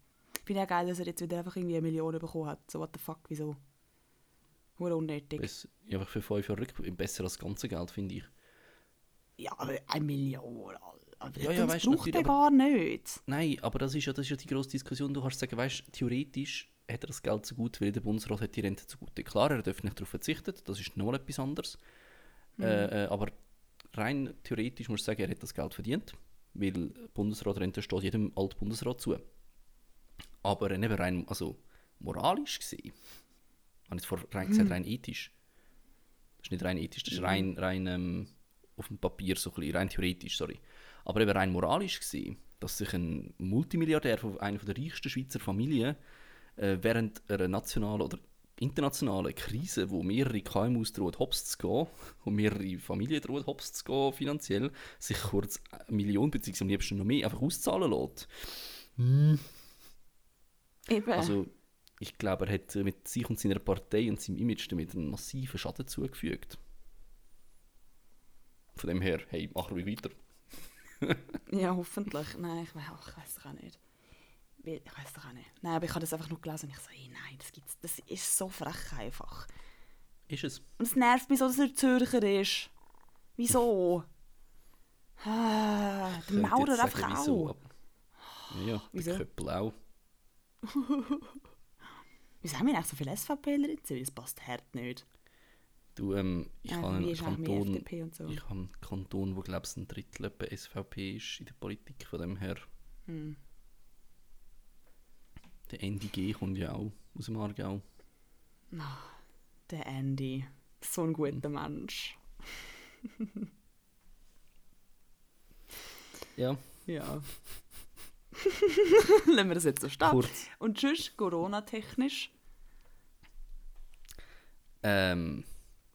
Finde ich auch geil, dass er jetzt wieder einfach irgendwie eine Million bekommen hat. So, what the fuck, wieso? Hure unnötig. Bess, ja, einfach für fünf Jahre rück, besser als das ganze Geld, finde ich. Ja, aber eine Million, aber Ja, ja, das weißt, braucht er gar nicht. Nein, aber das ist ja, das ist ja die grosse Diskussion. Du kannst sagen, weißt, theoretisch hat er das Geld so gut, weil der Bundesrat hat die Rente so gut. Klar, er darf nicht darauf verzichten, das ist nochmal etwas anderes. Äh, äh, aber rein theoretisch musst du sagen, er hat das Geld verdient, weil Bundesratrente steht jedem Altbundesrat zu. Aber eben rein, also moralisch gesehen, habe ich vorher rein gesagt, rein ethisch. Das ist nicht rein ethisch, das ist rein, rein ähm, auf dem Papier, so ein bisschen, rein theoretisch, sorry. Aber eben rein moralisch gesehen, dass sich ein Multimilliardär von einer der reichsten Schweizer Familien äh, während einer nationalen oder internationalen Krise, wo mehrere KMUs drohen hops zu gehen und mehrere Familien drohen hops zu gehen finanziell, sich kurz eine Million bzw. am liebsten noch mehr einfach auszahlen lässt. Eben. Also ich glaube, er hat mit sich und seiner Partei und seinem Image damit einen massiven Schaden zugefügt. Von dem her, hey, mach ruhig weiter. Ja, hoffentlich. Nein, ich, ach, ich weiß doch auch nicht. Ich weiß doch auch nicht. Nein, aber ich habe das einfach nur gelesen und ich so, hey, nein, das gibt's. Das ist so frech einfach. Ist es? Und es nervt mich so, dass er Zürcher ist. Wieso? Ah, der Maurer einfach sagen, auch. wieso, aber- Ja, Wieso? der Köppel auch. Wieso haben wir eigentlich so viele SVPler in Zürich? Das passt hart nicht. Du, ähm, ich Ja, habe einen Kanton, so. ich habe einen Kanton, wo glaube ich ein Drittel etwa SVP ist in der Politik, von dem her. Hm. Der NDG kommt ja auch aus dem Aargau. Der Andy. So ein guter Mensch. Ja, Ja. Lassen wir das jetzt so kurz. Und sonst, Corona-technisch? Ähm,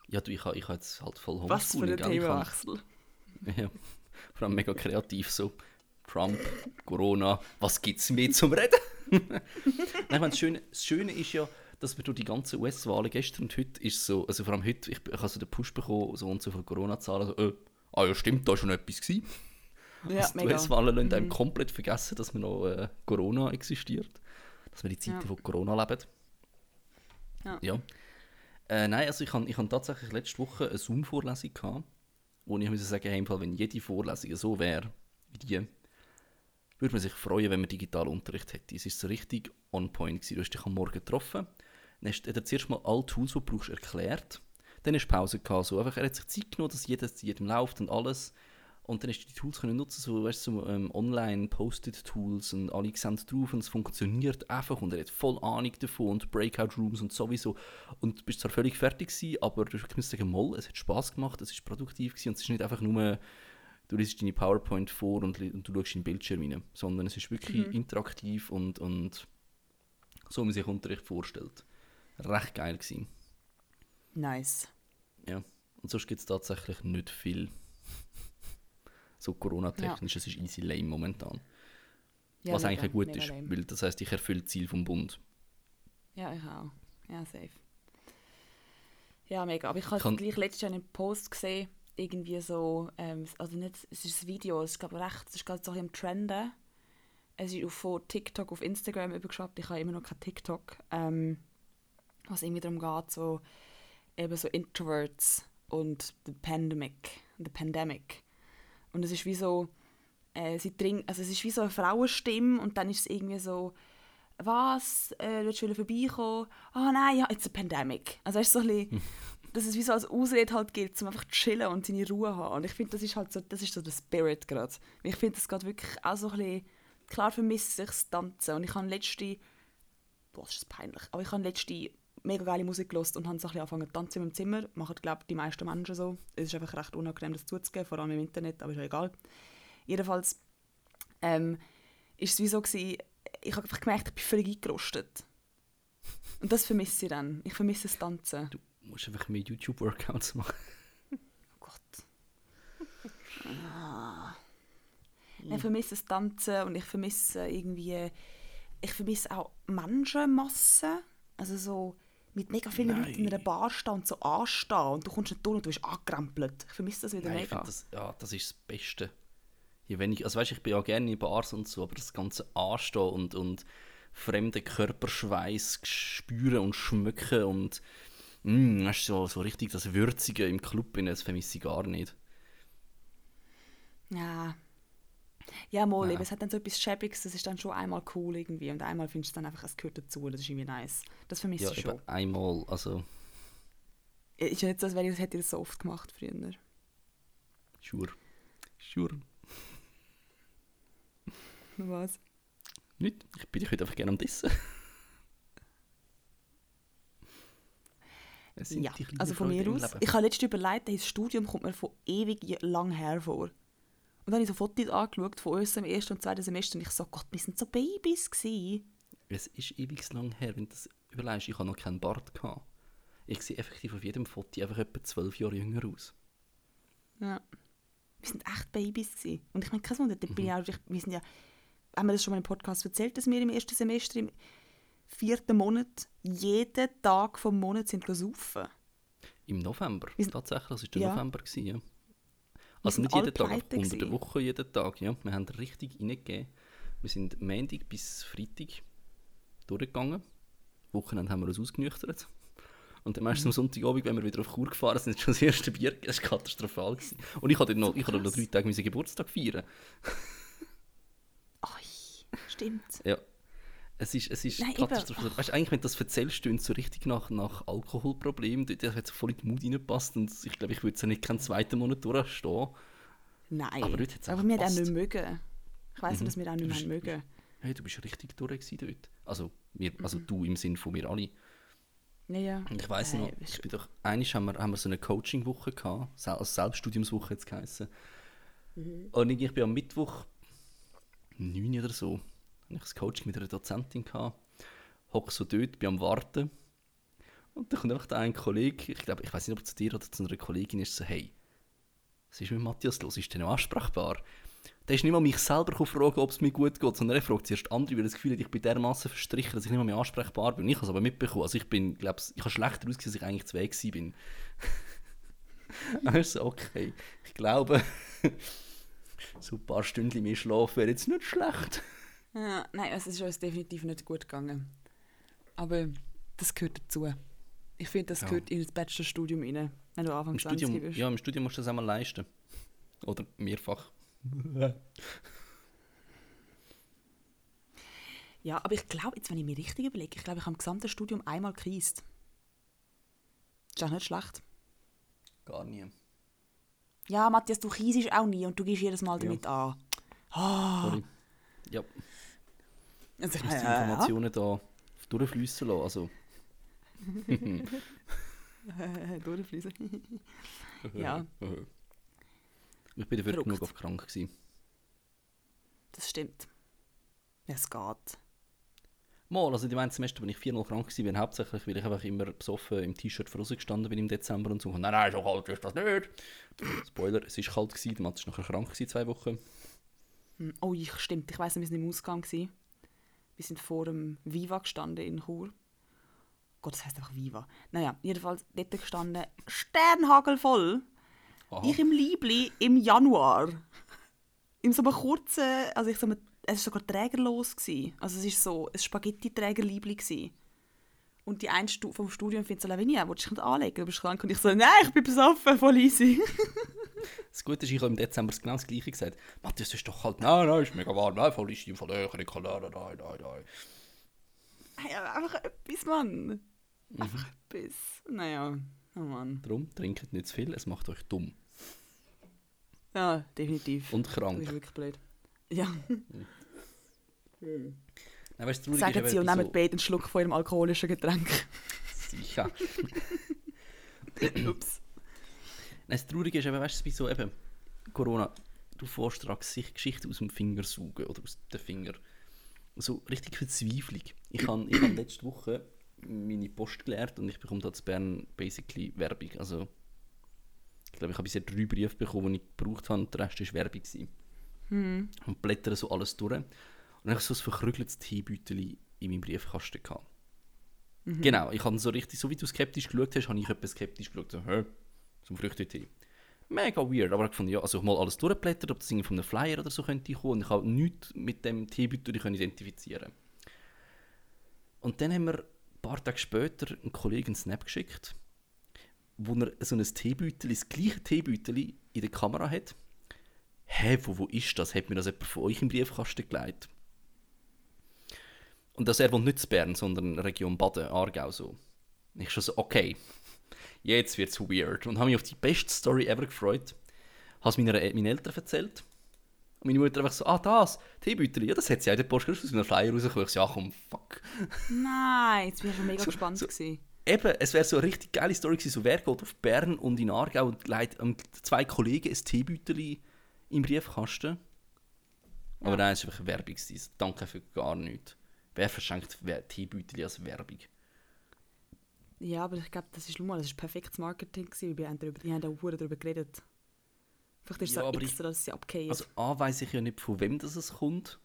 ja, du, ich habe ich ha jetzt halt voll Was für Homeschooling, ein Themenwechsel. Ja, vor allem mega kreativ so. Trump, Corona, was gibt es mehr zum Reden? Nein, ich meine, das, Schöne, das Schöne ist ja, dass wir durch die ganzen US-Wahlen gestern und heute ist so, also vor allem heute, ich, ich habe so den Push bekommen, so und so viele Corona-Zahlen, so, äh, ah ja stimmt, da ist schon etwas gewesen. Ja, also die. Mhm. US-Wahlen lassen einem komplett vergessen, dass wir noch äh, Corona existiert. Dass wir die Zeiten Ja. von Corona leben. Ja. Ja. Äh, nein, also ich hatte ich tatsächlich letzte Woche eine Zoom-Vorlesung, gehabt, wo ich musste sagen, hey, Fall, wenn jede Vorlesung so wäre wie die, würde man sich freuen, wenn man digitalen Unterricht hätte. Es war so richtig on point. Gewesen. Du hast dich am Morgen getroffen, dann hast- er zuerst mal alle Tools, die du brauchst, erklärt. Dann hast du Pause gehabt, so einfach, er hat sich Zeit genommen, dass jedes jedem läuft und alles. Und dann hast du die Tools können nutzen, so, weißt, du, so ähm, Online-Posted-Tools und alle sehen drauf und es funktioniert einfach und er hat voll Ahnung davon und Breakout-Rooms und sowieso. Und du bist zwar völlig fertig gewesen, aber du musst sagen, moll, es hat Spaß gemacht, es ist produktiv gewesen und es ist nicht einfach nur, du liest deine PowerPoint vor und, und du schaust in den Bildschirm rein, sondern es ist wirklich interaktiv und, und so, wie man sich Unterricht vorstellt. Recht geil gewesen. Nice. Ja. Und sonst gibt es tatsächlich nicht viel. So Corona-technisch, es ist easy lame momentan. Ja, Was mega, eigentlich gut ist, lame. weil das heisst, ich erfülle das Ziel vom Bund. Ja, ich auch. Ja, safe. Ja, mega. Aber ich habe Kann- gleich letztes Jahr einen Post gesehen, irgendwie so, ähm, also nicht, es ist ein Video, es ist glaube recht, es ist gerade so im Trenden. Es ist auf- von TikTok auf Instagram übergeschwappt, ich habe immer noch kein TikTok. Ähm, was irgendwie darum geht, so eben so Introverts und the Pandemic, the Pandemic. Und es ist wie so, äh, sie dring, also es ist wie so eine Frauenstimme und dann ist es irgendwie so, was, äh, willst du vorbeikommen? Ah nein, ja, it's a pandemic. Also es ist so ein bisschen, dass es wie so als Ausrede halt gilt, um einfach zu chillen und seine Ruhe zu haben. Und ich finde, das ist halt so, das ist so der Spirit gerade. Ich finde, das geht wirklich auch so ein bisschen, klar vermisse ich das Tanzen und ich habe letzte, boah, das ist peinlich, aber ich habe letzte mega geile Musik gelost und habe so ein bisschen angefangen zu tanzen in meinem Zimmer. Machen, glaube ich, die meisten Menschen so. Es ist einfach recht unangenehm, das zuzugeben, vor allem im Internet, aber ist ja egal. Jedenfalls ähm, ist es wie so gewesen, ich habe einfach gemerkt, ich bin völlig eingerostet. Und das vermisse ich dann. Ich vermisse das Tanzen. Du musst einfach mehr YouTube-Workouts machen. Oh Gott. Ich vermisse das Tanzen und ich vermisse irgendwie, ich vermisse auch Menschenmassen. Also so mit mega vielen Nein. Leuten in einer Bar stehen und so anstehen und du kommst nicht durch und du bist angekrempelt. Ich vermisse das wieder Nein, mega. das, ja, das ist das Beste. Je weniger, also weißt, ich bin ja gerne in Bars und so, aber das ganze Anstehen und, und fremde Körperschweiß spüren und schmücken und mm, weißt, so, so richtig das Würzige im Club, das vermisse ich gar nicht. Ja. Ja, mal, eben, es hat dann so etwas Schäbiges, das ist dann schon einmal cool irgendwie und einmal findest du dann einfach, es gehört dazu, das ist irgendwie nice. Das vermisse Ja, ich schon. einmal, also, Ist ja nicht so, als wäre ich, das hätte ich das so oft gemacht früher. sure. Sure. Was? Nicht, ich bin dich heute einfach gerne am Dissen. Ja, also von mir aus. Ich habe letztens überlegt, das Studium kommt mir von ewig lang her vor. Und dann habe ich so Fotos angeschaut von uns im ersten und zweiten Semester und ich so, Gott, wir sind so Babys gewesen. Es ist ewig lang her, wenn du das überlegst. Ich habe noch keinen Bart. Gehabt. Ich sehe effektiv auf jedem Foto einfach etwa zwölf Jahre jünger aus. Ja. Wir sind echt Babys gewesen. Und ich meine, kein Wunder, da bin Mhm. ich auch, ich, wir sind ja, haben wir das schon mal im Podcast erzählt, dass wir im ersten Semester, im vierten Monat, jeden Tag vom Monat sind saufen. Im November, sind- tatsächlich, das war der Ja. November. Gewesen, ja. Also nicht jeden Tag, unter der. Woche jeden Tag. Ja. Wir haben richtig reingegeben. Wir sind Montag bis Freitag durchgegangen. Wochenende haben wir uns ausgenüchtert. Und dann meistens Mhm. am Sonntagabend, wenn wir wieder auf Kur gefahren sind, schon das erste Bier. Das war katastrophal. Gewesen. Und ich hatte noch, ich hatte noch drei Tage meinen Geburtstag feiern. Oi, stimmt. Ja. Es ist, es ist Nein, eben. katastrophal. Weißt eigentlich, wenn du das erzählst, tönt so richtig nach, nach Alkoholproblem. Da hat so voll in die Mut reingepasst. Und ich glaube, ich würde es ja nicht keinen zweiten Monat durchstehen. Nein. Aber dort hat's Aber wir haben auch nicht mögen. Ich weiss Mhm. dass wir auch nicht mehr mögen. Hey, du bist richtig durch dort. Also, wir, Mhm. also du im Sinn von mir alle. Ja, ja. Ich weiss Hey, noch, ich bin doch, einmal haben wir, haben wir so eine Coaching-Woche gehabt, also Selbststudiumswoche jetzt geheißen. Mhm. Und ich bin am Mittwoch, 9 oder so, ich das Coaching mit einer Dozentin gehabt, hocke so dort, bin am Warten. Und dann kommt einfach ein Kollege, ich glaube, ich weiß nicht, ob er zu dir oder zu einer Kollegin ist, so, hey, was ist mit Matthias los? Ist der noch ansprechbar? Der ist nicht mal mich selber fragen, ob es mir gut geht, sondern er fragt zuerst andere, weil er das Gefühl hat, ich bin dermaßen verstrichen, dass ich nicht mal mehr ansprechbar bin. Und ich habe es aber mitbekommen. Also ich bin, glaube ich, habe schlechter ausgesehen, als ich eigentlich zwei gewesen bin. also okay, ich glaube, so ein paar Stunden mehr Schlaf wäre jetzt nicht schlecht. Ja, nein, es ist uns definitiv nicht gut gegangen. Aber das gehört dazu. Ich finde, das Ja. gehört in das Bachelorstudium rein, wenn du Anfang Im 20 Studium, bist. ja, im Studium musst du das einmal leisten. Oder mehrfach. Ja, aber ich glaube, jetzt, wenn ich mir richtig überlege, ich glaube, ich habe im gesamten Studium einmal gekreist. Ist auch nicht schlecht. Gar nie. Ja, Matthias, du kiesest auch nie und du gehst jedes Mal Ja. damit an. Ah. Sorry. Ja, Also, ich muss die ja, Informationen da durchfließen lassen. Also, ja. Durchfließen. ja, ich bin dafür Verrückt. genug auf krank gewesen. das stimmt. Ja, es geht. Mal, also in dem einen Semester bin ich viermal krank gewesen, weil hauptsächlich, weil ich einfach immer besoffen im T-Shirt gestanden bin im Dezember und so. Nein, nein, so kalt ist das nicht. Spoiler, es ist kalt gewesen, der Matt ist nachher krank gewesen, zwei Wochen. Hm, Oh, ich, stimmt. Ich weiss, wir sind im Ausgang. Gewesen. Wir sind vor dem Viva gestanden in Chur. Gott, das heisst einfach Viva. Naja, jedenfalls dort gestanden, sternhagelvoll. Aha. Ich im Liebli im Januar. In so einem kurzen, also ich so einem, es war sogar trägerlos. Gewesen. Also es war so ein Spaghetti-Träger-Liebli. Und die eine Stu vom Studium findet so, Lavinia, willst du dich nicht anlegen? Du bist krank. Und ich so, nein, ich bin besoffen, voll easy. Das Gute ist, ich habe im Dezember genau das Gleiche gesagt. Matthias, ist doch kalt. Nein, nein, ist mega warm. Nein, voll ist. Nein, ich kann nein, nein, nein, nein. Aber einfach etwas, Mann. Einfach etwas. Naja, oh Mann. Darum, trinkt nicht zu viel, es macht euch dumm. Ja, definitiv. Und Das krank. ist wirklich blöd. Ja, Nein, weißt, traurig sagen Sie und nehmen beide einen Schluck von Ihrem alkoholischen Getränk. Sicher. Ups. Nein, das Traurige ist eben, weißt du, wie so eben Corona, du fährst daran, sich Geschichten aus dem Finger saugen oder aus den Finger. So richtig Verzweiflung. Ich habe ich hab letzte Woche meine Post geleert und ich bekomme da zu Bern basically Werbung. Also Ich glaube, ich habe bisher drei Briefe bekommen, die ich gebraucht habe und der Rest war Werbung. gewesen. Hm. Und blättern so alles durch. Und dann habe ich so ein verkrügeltes Teebeutel in meinem Briefkasten gehabt. Mhm. Genau, ich habe so richtig, so wie du skeptisch geschaut hast, habe ich etwas skeptisch geschaut. So, hä? Zum Früchtetee. Mega weird, aber ich fand ja, also ich mal alles durchblättert, ob das irgendwie von einem Flyer oder so könnte kommen und ich habe nichts mit dem Teebeutel identifizieren. Und dann haben wir ein paar Tage später einen Kollegen einen Snap geschickt, wo er so ein Teebeutel, das gleiche Teebeutel in der Kamera hat. Hä, wo, wo ist das? Hat mir das jemand von euch im Briefkasten gelegt? Und das er wohnt nicht in Bern, sondern Region Baden, Aargau so. Ich schon so, okay, jetzt wird's weird. Und habe mich auf die beste Story ever gefreut. Habe es meiner, meinen Eltern erzählt. Und meine Mutter einfach so, ah, das, Teebeutel, ja, das hat sie auch in der Post aus einem Flyer rausgekommen. Ich so, ja, komm, fuck. Nein, jetzt bin ich schon mega So- gespannt. so- gewesen. Eben, es wäre so eine richtig geile Story gewesen, so wer geht auf Bern und in Aargau und legt ähm, zwei Kollegen ein Teebeutel im Briefkasten. Aber Ja. nein, es war einfach Werbung. Danke für gar nichts. Wer verschenkt Teebeutel als Werbung? Ja, aber ich glaube, das ist, mal, das ist perfektes Marketing gewesen. Wir haben darüber, die haben da hure darüber geredet. Vielleicht ist es Ja, so aber ich- extra, dass sie abgehen. Also A weiß ich ja nicht, von wem das es kommt.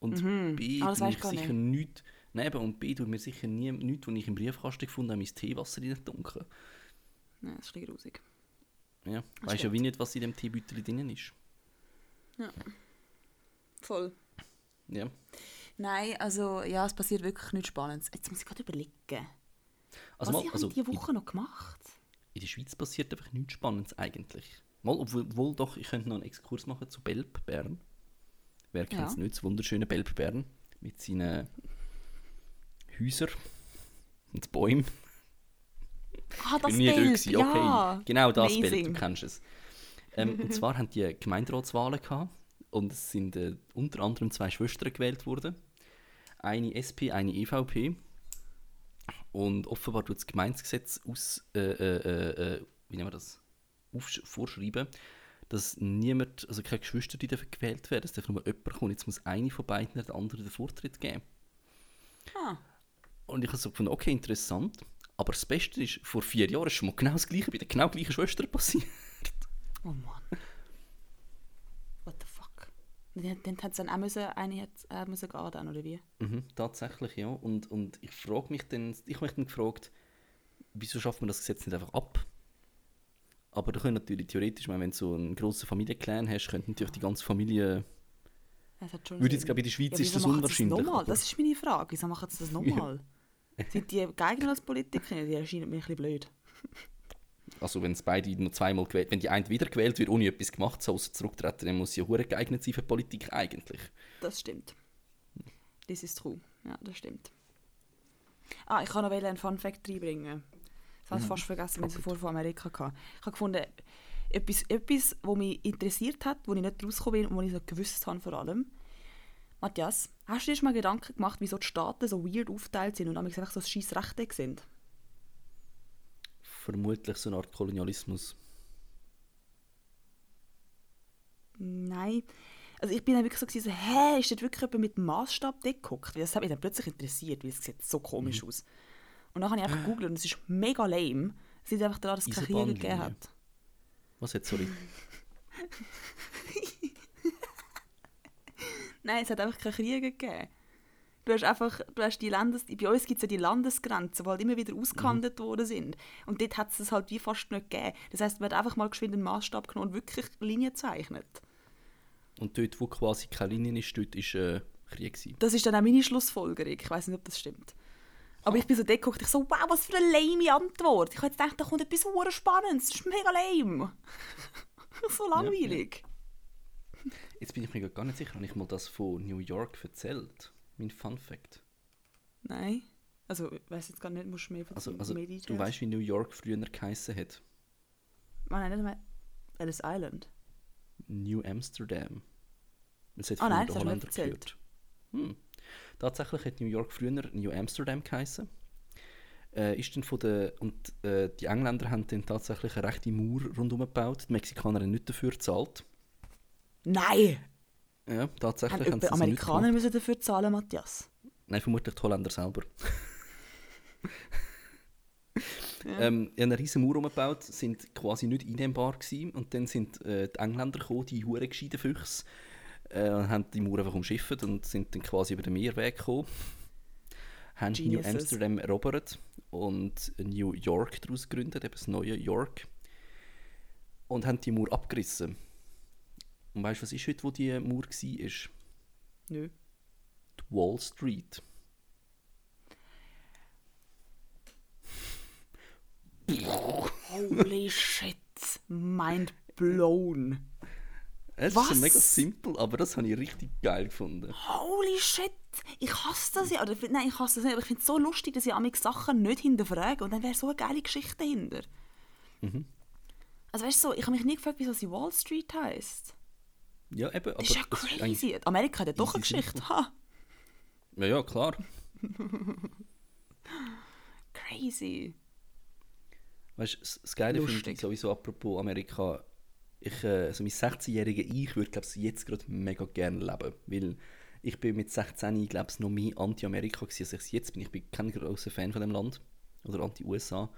Und Mhm. B Ah, du gar sicher nichts. Nein, eben, und B tut mir sicher nie nichts, was ich im Briefkasten gefunden habe, mein Teewasser in dunkeln. Nein, das ist ein grusig. Ja, weißt ja wie nicht, was in dem Teebeutel drin ist. Voll. Ja. Nein, also ja, es passiert wirklich nichts Spannendes. Jetzt muss ich gerade überlegen. Also, Was mal, also ich diese in, Woche noch gemacht? in der Schweiz passiert einfach nichts Spannendes eigentlich. Mal, obwohl, obwohl doch, ich könnte noch einen Exkurs machen zu Belp Bern. Wer kennt es Ja. nicht? Das wunderschöne Belp Bern mit seinen Häusern und Bäumen. Ah, das bin nie Bild, gewesen. Okay, ja. genau das Bild, du Amazing. kennst es. Ähm, und zwar haben die Gemeinderatswahlen gehabt und es sind äh, unter anderem zwei Schwestern gewählt worden. Eine SP, eine EVP. Und offenbar tut das Gemeindegesetz aus, äh, äh, äh, äh, wie nennen wir das, vorschreiben, dass niemand, also keine Geschwister, die dürfen gewählt werden. Es darf nur jemand kommen. Jetzt muss eine von beiden der anderen den Vortritt geben. Ah, Und ich habe so gefunden, okay, interessant. Aber das Beste ist, vor vier Jahren ist schon mal genau das Gleiche bei der genau gleichen Schwester passiert. oh Mann. Dann, hat es dann auch müssen, eine hat, äh, müssen gehen, dann, oder wie? Mhm, tatsächlich, ja. Und, und ich frage mich dann, ich habe mich dann gefragt, wieso schafft man das Gesetz nicht einfach ab? Aber da können natürlich theoretisch, meine, wenn du so einen grossen Familienclan hast, könnte natürlich die ganze Familie. Das Würde jetzt glaube in der Schweiz Ja, ist das machen sie unwahrscheinlich. nochmal? aber- Das ist meine Frage. Wieso machen sie das nochmal? Sind die geeignet als Politiker? Die erscheinen mir ein bisschen blöd. Also wenn es beide noch zweimal gewählt, wenn die eine wieder gewählt wird, ohne etwas gemacht zu außer zurücktreten, dann muss sie ja hure geeignet sein für Politik eigentlich. Das stimmt. Das ist true. Ja, das stimmt. Ah, ich kann noch einen Fun Fact reinbringen. Das habe ich fast vergessen, wenn ich vorher von Amerika hatte. Ich habe gefunden, etwas, etwas, was mich interessiert hat, wo ich nicht rausgekommen bin und was ich so gewusst habe vor allem. Matthias, hast du dir schon mal Gedanken gemacht, wieso die Staaten so weird aufgeteilt sind und einfach so ein scheiß Rechteck sind? Vermutlich so eine Art Kolonialismus. Nein. Also ich bin dann wirklich so, gewesen, so hä, ist dort wirklich jemand mit dem Maßstab dort geguckt? Weil Das hat mich dann plötzlich interessiert, weil es sieht so komisch aus. Und dann habe ich einfach gegoogelt und es ist mega lame. Es liegt einfach daran, dass es keine Kriege gegeben hat. Was jetzt, sorry? Nein, es hat einfach keine Kriege gegeben. Du hast einfach, du hast die Landes... Bei uns gibt es ja die Landesgrenzen, die halt immer wieder ausgehandelt worden sind. Und dort hat es es halt wie fast nicht gegeben. Das heisst, man hat einfach mal geschwind einen Maßstab genommen und wirklich Linien gezeichnet. Und dort, wo quasi keine Linie ist, dort ist äh, Krieg gewesen. Das ist dann auch meine Schlussfolgerung. Ich weiß nicht, ob das stimmt. Aber ich bin so dort ich so, wow, was für eine lame Antwort. Ich habe jetzt gedacht, da kommt etwas hure Spannendes. Das ist mega lame. so langweilig. Jetzt bin ich mir gar nicht sicher, habe ich mal das von New York erzählt? Mein Fun Fact. Nein. Also, ich weiß jetzt gar nicht, musst du mehr von Also, also du weißt, wie New York früher geheißen hat? Oh, nein, nicht mehr. Ellis Island. New Amsterdam. Das hat früher nein, das hast du Holländer gehört. Hm. Tatsächlich hat New York früher New Amsterdam geheißen. Äh, ist dann von der, und äh, die Engländer haben dann tatsächlich eine rechte Mauer rundherum gebaut. Die Mexikaner haben nicht dafür gezahlt. Nein! Ja, tatsächlich Haben sie nicht Amerikaner müssen dafür zahlen, Matthias? Nein, vermutlich die Holländer selber. Ähm, ich habe eine riesen Mauer umgebaut, sind quasi nicht einnehmbar gewesen. Und dann sind äh, die Engländer gekommen, die hure gescheiten Füchse, äh, und haben die Mauer einfach umschifft und sind dann quasi über den Meerweg gekommen. Haben New Geniuses. Amsterdam erobert und New York daraus gegründet, eben das neue York. Und haben die Mauer abgerissen. Und weißt du, was ist heute, wo die Mauer war? Nö. Die Wall Street. Holy shit. Mind blown. Es Was? ist so mega simpel, aber das habe ich richtig geil gefunden. Holy shit. Ich hasse das ja. Oder, nein, ich hasse das nicht, aber ich finde es so lustig, dass ich manchmal Sachen nicht hinterfrage. Und dann wäre so eine geile Geschichte dahinter. Mhm. Also weißt du, so, ich habe mich nie gefragt, wieso sie Wall Street heisst. Ja, eben, aber Das ist ja crazy. Amerika hat ja doch eine Geschichte. Ha. Ja, ja, klar. Crazy. Weißt du, das- Geile finde ich sowieso apropos Amerika. Ich, also mein 16-jähriger Ich würde, glaube ich, jetzt gerade mega gerne leben. Weil ich bin mit 16, glaube ich, noch mehr anti-Amerika gewesen, als ich es jetzt bin. Ich bin kein großer Fan von dem Land. Oder anti-USA.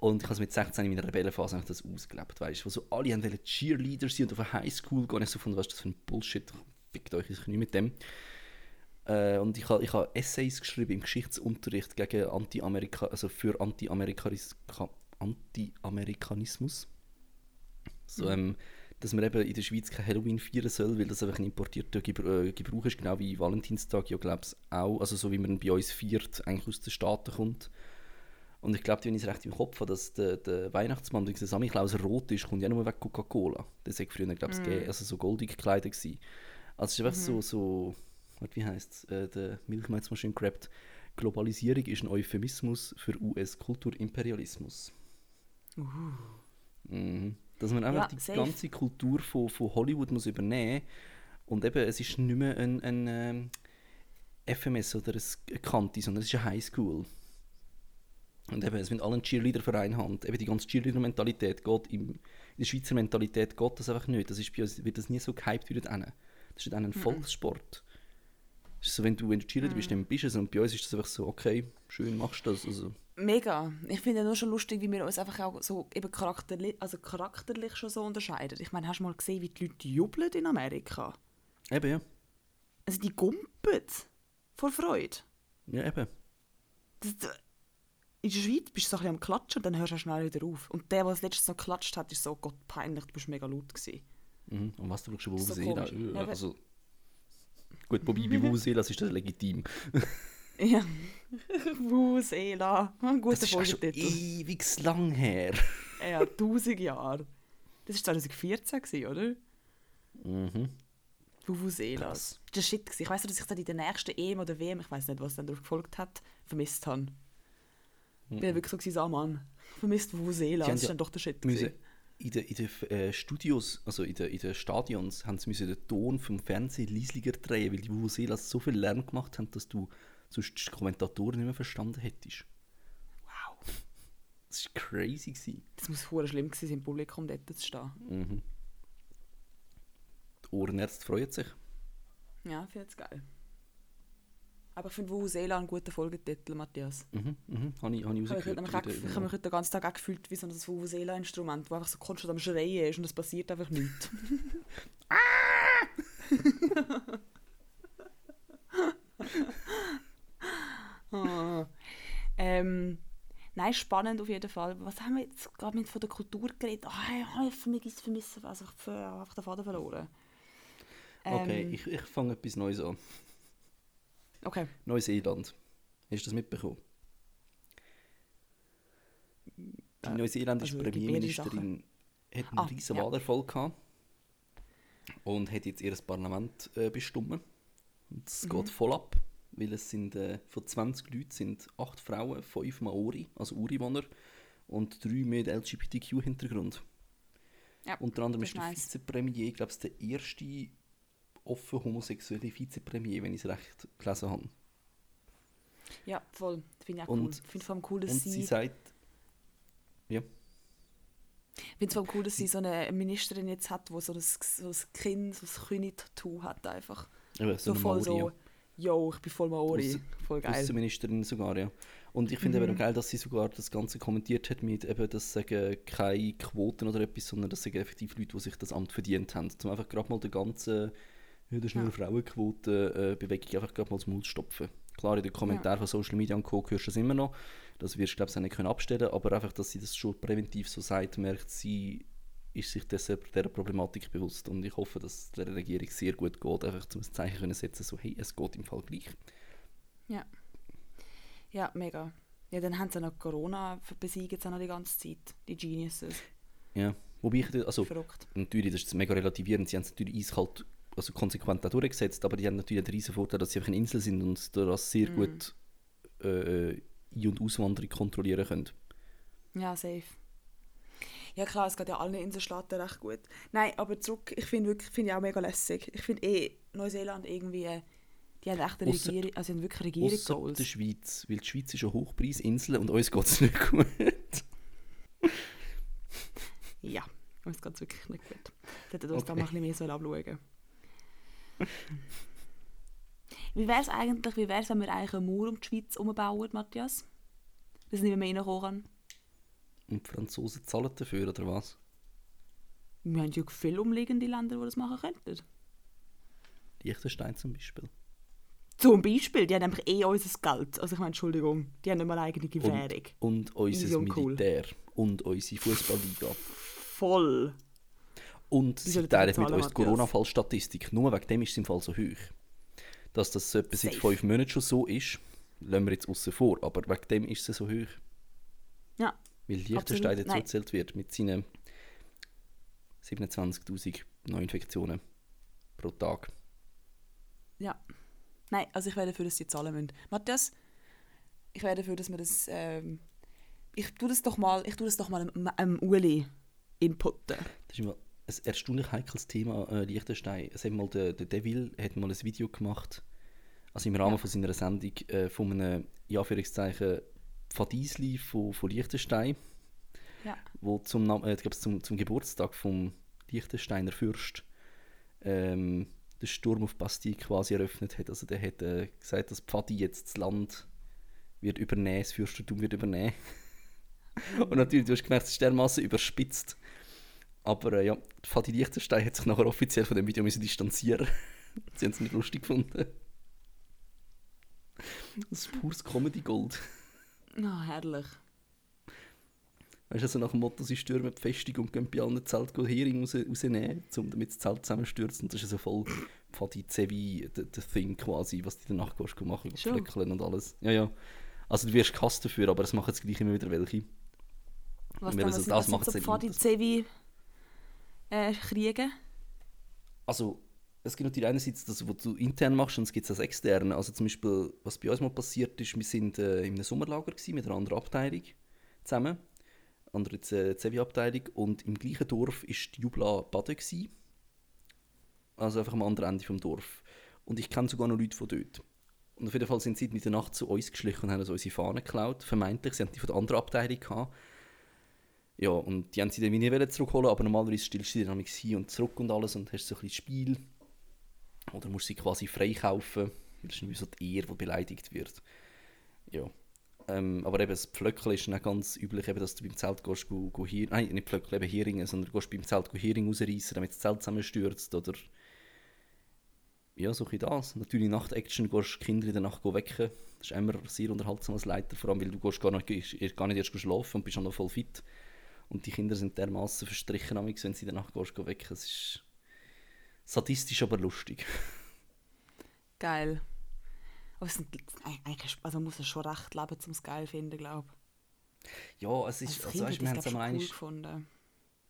Und ich habe es mit 16 in meiner Rebellenphase einfach das ausgelebt, weißt du, wo so alle haben wollen Cheerleader sein und auf eine Highschool gehen. Ich so von was ist das für ein Bullshit, fickt euch ich nicht mit dem. Äh, und ich habe ich ha Essays geschrieben im Geschichtsunterricht gegen Anti-Amerika, also für Anti-Amerikanis- Anti-Amerikanismus. So, ähm, dass man eben in der Schweiz kein Halloween feiern soll, weil das einfach ein importierter Gebr äh, Gebrauch ist, genau wie Valentinstag, ja, glaube ich auch. Also so wie man bei uns feiert, eigentlich aus den Staaten kommt. Und ich glaube, wenn ich es recht im Kopf habe, dass der, der Weihnachtsmann, der Samichlaus rot ist, kommt ja nur wegen Coca-Cola. Das war früher, glaube ich, gegeben, also so goldig gekleidet. Gewesen. Also es ist einfach so, so, warte, wie heisst es, äh, der hat schön gerappt, Globalisierung ist ein Euphemismus für US-Kulturimperialismus. Mhm. Dass man einfach Ja, die safe. ganze Kultur von, von Hollywood muss übernehmen und eben, es ist nicht mehr ein, ein ähm, FMS oder ein Kanti, sondern es ist eine Highschool. Und eben, es wird alle einen Cheerleader-Verein haben. Eben die ganze Cheerleader-Mentalität geht, im, in der Schweizer Mentalität geht das einfach nicht. Das ist bei uns, wird das nie so gehypt wie dort. Das ist dort ein Volkssport. Es ist so, wenn du, wenn du Cheerleader bist, dann bist du es. Und bei uns ist das einfach so, okay, schön, machst du das. Also, Mega. Ich finde nur schon lustig, wie wir uns einfach auch so eben charakterlich, also charakterlich schon so unterscheiden. Ich meine, hast du mal gesehen, wie die Leute jubeln in Amerika? eben, ja. Also die gumpen vor Freude. Ja, eben. Das, das, in der Schweiz bist du so ein bisschen am Klatschen und dann hörst du schnell wieder auf. Und der, der als letztes noch geklatscht hat, ist so, Gott, peinlich, du bist mega laut gewesen. Mhm. Und was du schaust, So Vuvuzela. komisch. Ja, aber- also, gut, wobei bei Vuvuzela ist das legitim. Ja. Vuvuzela. Ein guter Das ist schon Folgetitel. ewig lang her. Ja, 1000 Jahre. Das war 2014, gewesen, oder? Mhm. Krass. Das war shit. gewesen. Ich weiss noch, dass ich dann in der nächsten EM oder WM, ich weiß nicht, was dann darauf gefolgt hat, vermisst habe. Ich bin wirklich so, gewesen, ah Mann, vermisst Vuvuzela. Das ist ja dann doch der Shit. müssen, in den in den äh, Studios, also in den in den Stadions, haben sie müssen den Ton vom Fernsehen leislicher drehen, weil die Vuvuzelas so viel Lärm gemacht haben, dass du sonst die Kommentatoren nicht mehr verstanden hättest. Wow. Das war crazy. Gewesen. Das muss hure schlimm gewesen sein, im Publikum dort zu stehen. Mhm. Die Ohrenärzte freuen sich. Ja, ich finde es geil. Aber ich finde Vuvuzela einen guten Folgetitel, Matthias. Mhm, mhm. Habe ich, habe ich Ich habe mich, heute- rausgehört. ich habe mich, ich habe mich heute den ganzen Tag auch gefühlt wie so ein Vuvuzela-Instrument, wo einfach so konstant am Schreien ist und es passiert einfach nichts. Ah. ähm, nein, spannend auf jeden Fall. Was haben wir jetzt gerade mit von der Kultur geredet? Ah, ich vermisse, vermisse also ich habe einfach den Faden verloren. Okay, Ähm, ich, ich fange etwas Neues an. Okay. Neuseeland. Hast du das mitbekommen? Die Äh, neuseeländische also. Premierministerin hat einen Ah, riesen ja. Wahlerfolg gehabt und hat jetzt ihr Parlament äh, bestimmt. Und es Mhm. geht voll ab, weil es sind äh, von 20 Leuten sind 8 Frauen, 5 Maori, also Ureinwohner und 3 mit LGBTQ-Hintergrund. Ja, Unter anderem ist der nice. Vizepremier, ich glaube, der erste offen homosexuelle Vizepremier, wenn ich es recht gelesen habe. Ja, voll. Finde ich auch Und- cool. Finde vor allem cool, dass Und sie... sie sagt, ja, Ich finde es vor allem cool, dass sie so eine Ministerin jetzt hat, die so ein, so ein Kind, so ein König-Tattoo hat einfach. eben, So so, voll Maori, so, yo, ich bin voll Maori. Ausser- voll geil. Außenministerin sogar, ja. Und ich finde mhm. eben geil, dass sie sogar das Ganze kommentiert hat mit eben, dass sagen keine Quoten oder etwas, sondern das sagen effektiv Leute, die sich das Amt verdient haben. Um einfach gerade mal den ganzen, ja, das ist nur ja. Frauenquote, äh, Bewegung einfach gerade mal zum Mund stopfen. Klar, in den Kommentaren ja. von Social Media und Co. hörst du das immer noch. Das wirst du, glaube ich, auch nicht können abstellen aber einfach, dass sie das schon präventiv so sagt, merkt sie, ist sich dieser, dieser Problematik bewusst. Und ich hoffe, dass es der Regierung sehr gut geht, einfach zum Zeichen können setzen, so hey, es geht im Fall gleich. Ja. Ja, mega. Ja, dann haben sie noch Corona besiegt noch die ganze Zeit, die Geniuses. Ja, wobei ich, also, Verrückt. natürlich, das ist mega relativierend, sie haben es natürlich eiskalt, also konsequent auch durchgesetzt, aber die haben natürlich den riesen Vorteil, dass sie einfach eine Insel sind und das sehr mm. gut äh, Ein- und Auswanderung kontrollieren können. Ja, safe. Ja klar, es geht ja allen Inselstaaten recht gut. Nein, aber zurück, ich finde wirklich, finde ich auch mega lässig. Ich finde eh Neuseeland irgendwie die haben echt eine ausser, Regierung, also haben wirklich Regierungsgoals. der Schweiz, weil die Schweiz ist eine Hochpreisinsel und uns geht es nicht gut. ja, uns geht es wirklich nicht gut. Da hätten wir uns okay. da mal ein bisschen mehr abschauen Wie wäre es eigentlich, wie wäre wenn wir eigentlich eine Mauer um die Schweiz umbauen, Matthias? Dass nicht mehr reinkommen Und die Franzosen zahlen dafür, oder was? Wir haben ja viele umliegende Länder, die das machen könnten. Liechtenstein zum Beispiel. Zum Beispiel, die haben einfach eh unser Geld. Also ich meine, Entschuldigung, die haben nicht mal eigene Währung. Und, und unser Militär. Cool. Und unsere Fußballliga. Voll. Und sie teilen mit uns die Corona-Fallstatistik. Nur wegen dem ist es im Fall so hoch. Dass das etwa seit fünf Monaten schon so ist, lassen wir jetzt außen vor. Aber wegen dem ist es so hoch. Ja. Weil Liechtenstein dazu gezählt wird mit seinen 27.000 Neuinfektionen pro Tag. Ja. Nein, also ich werde dafür, dass sie zahlen müssen. Matthias, ich werde dafür, dass wir das... Ähm, ich tue das doch mal, ich tue das doch mal einem, einem Uli inputten. Das ist immer ein erstaunlich heikles Thema, äh, Liechtenstein. Es hat mal der, der Devil hat mal ein Video gemacht, also im Rahmen ja. von seiner Sendung, äh, von einem, in Anführungszeichen, Pfadiesli von, von Liechtenstein, ja. wo zum, äh, zum, zum Geburtstag vom Liechtensteiner Fürst ähm, den Sturm auf Bastille quasi eröffnet hat. Also der hat äh, gesagt, dass Pfadi jetzt das Land wird übernehmen, das Fürstentum wird übernehmen. und natürlich, du hast gemerkt, es ist dermaßen überspitzt. Aber äh, ja, Pfadi Liechtenstein hat sich nachher offiziell von dem Video müssen distanzieren Sie haben es nicht lustig gefunden. Das ist pures Comedy-Gold. Na, oh, herrlich. Weißt du, also nach dem Motto, sie stürmen die Festung und gehen bei allen Zelten Hering raus, rausnehmen, um damit das Zelt zusammenstürzt. Und das ist so voll Pfadi Zevi, der Thing quasi, was die danach gehst, machen, fleckeln und alles. Ja, ja. Also du wirst gehasst dafür, aber es machen jetzt gleich immer wieder welche. Was dann, also, das macht so Pfadi Zevi äh, kriegen? Also, es gibt natürlich einerseits das, was du intern machst, und es gibt es als extern. Also zum Beispiel, was bei uns mal passiert ist, wir sind äh, in einem Sommerlager gewesen, mit einer anderen Abteilung zusammen andere Zevi-Abteilung. Und im gleichen Dorf war die Jubla baden. Gewesen. Also einfach am anderen Ende vom Dorf. Und ich kenne sogar noch Leute von dort. Und auf jeden Fall sind sie in der Nacht zu uns geschlichen und haben uns unsere Fahnen geklaut. Vermeintlich, sie haben die von der anderen Abteilung gehabt. Ja, und die haben sie dann nie zurückholen, aber normalerweise stillst du sie dann hin und zurück und alles und hast so ein bisschen Spiel. Oder musst sie quasi freikaufen, das ist irgendwie so die Ehre, die beleidigt wird. Ja. Ähm, aber eben das Pflöckchen ist dann ganz üblich, eben, dass du beim Zelt gehst, go, go hier, nein, nicht Pflöckchen, eben Heringen, sondern gehst beim Zelt go Hering rausreißen, damit das Zelt zusammenstürzt oder ja, so ein das. Natürlich Nacht-Action, gehst Kinder in der Nacht wecken. Das ist immer sehr unterhaltsam als Leiter, vor allem weil du gehst gar, nicht, gar nicht erst schlafen und bist auch noch voll fit. Und die Kinder sind dermaßen verstrichen, wenn sie Nacht gehst, wecken. Es ist sadistisch, aber lustig. Geil. Aber es sind, eigentlich, also man muss es schon recht leben, um es geil zu finden, glaube ich. Ja, es ist, also, weißt, wir haben es einmal cool gefunden.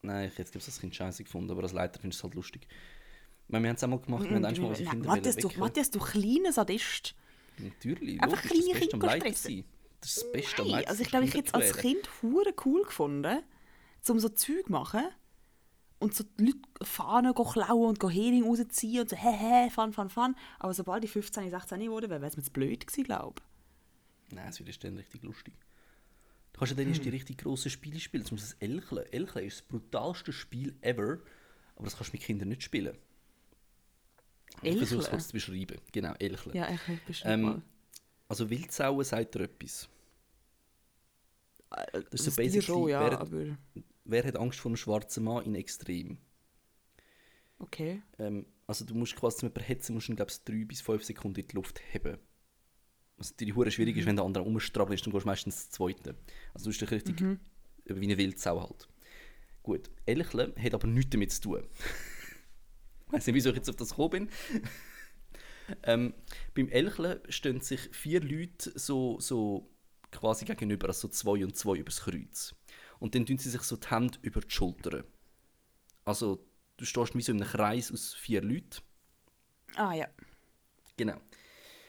Nein, ich hätte das Kind scheiße gefunden, aber als Leiter finde ich es halt lustig. Meine, wir haben es einmal gemacht, wir haben einmal unsere Kinder Matthias, du, Matthias, du kleiner Sadist. Natürlich, Einfach logisch, kleine Kinder Das ist das Beste am Nein, also ich glaube, ich hätte es als Kind hure cool gefunden, um so Zeug zu machen und so die Leute Fahnen klauen und Hering rausziehen und so, hä, hä, fun, fun, fun. Aber sobald ich 15, 16 wurde, wäre es mir zu blöd gewesen, glaube ich. Nein, es wird dann richtig lustig. Du kannst ja dann hm. erst die richtig grossen Spiele spielen, zum Beispiel das Elchle. Elchle ist das brutalste Spiel ever, aber das kannst du mit Kindern nicht spielen. Ich versuche es kurz zu beschreiben. Genau, Elchle. Ja, Elchle, beschreibe ähm, Also Wildsauen sagt dir etwas. Äh, Das ist so basically, ja, aber Wer hat Angst vor einem schwarzen Mann in Extrem? okay. Ähm, also du musst quasi zum jemanden hetzen, musst du glaube ich, drei bis fünf Sekunden in die Luft heben. Was natürlich hure schwierig ist, wenn der andere umstrabbelt ist, dann gehst du meistens das Zweite. Also du bist dich richtig wie eine Wildsau halt. Gut, Elchle hat aber nichts damit zu tun. Ich weiß nicht, wieso ich jetzt auf das gekommen bin. ähm, beim Elchle stehen sich vier Leute so, so quasi gegenüber, also so zwei und zwei übers Kreuz. Und dann tun sie sich so die Hände über die Schultern. Also du stehst wie so in einem Kreis aus vier Leuten. Ah ja, Genau.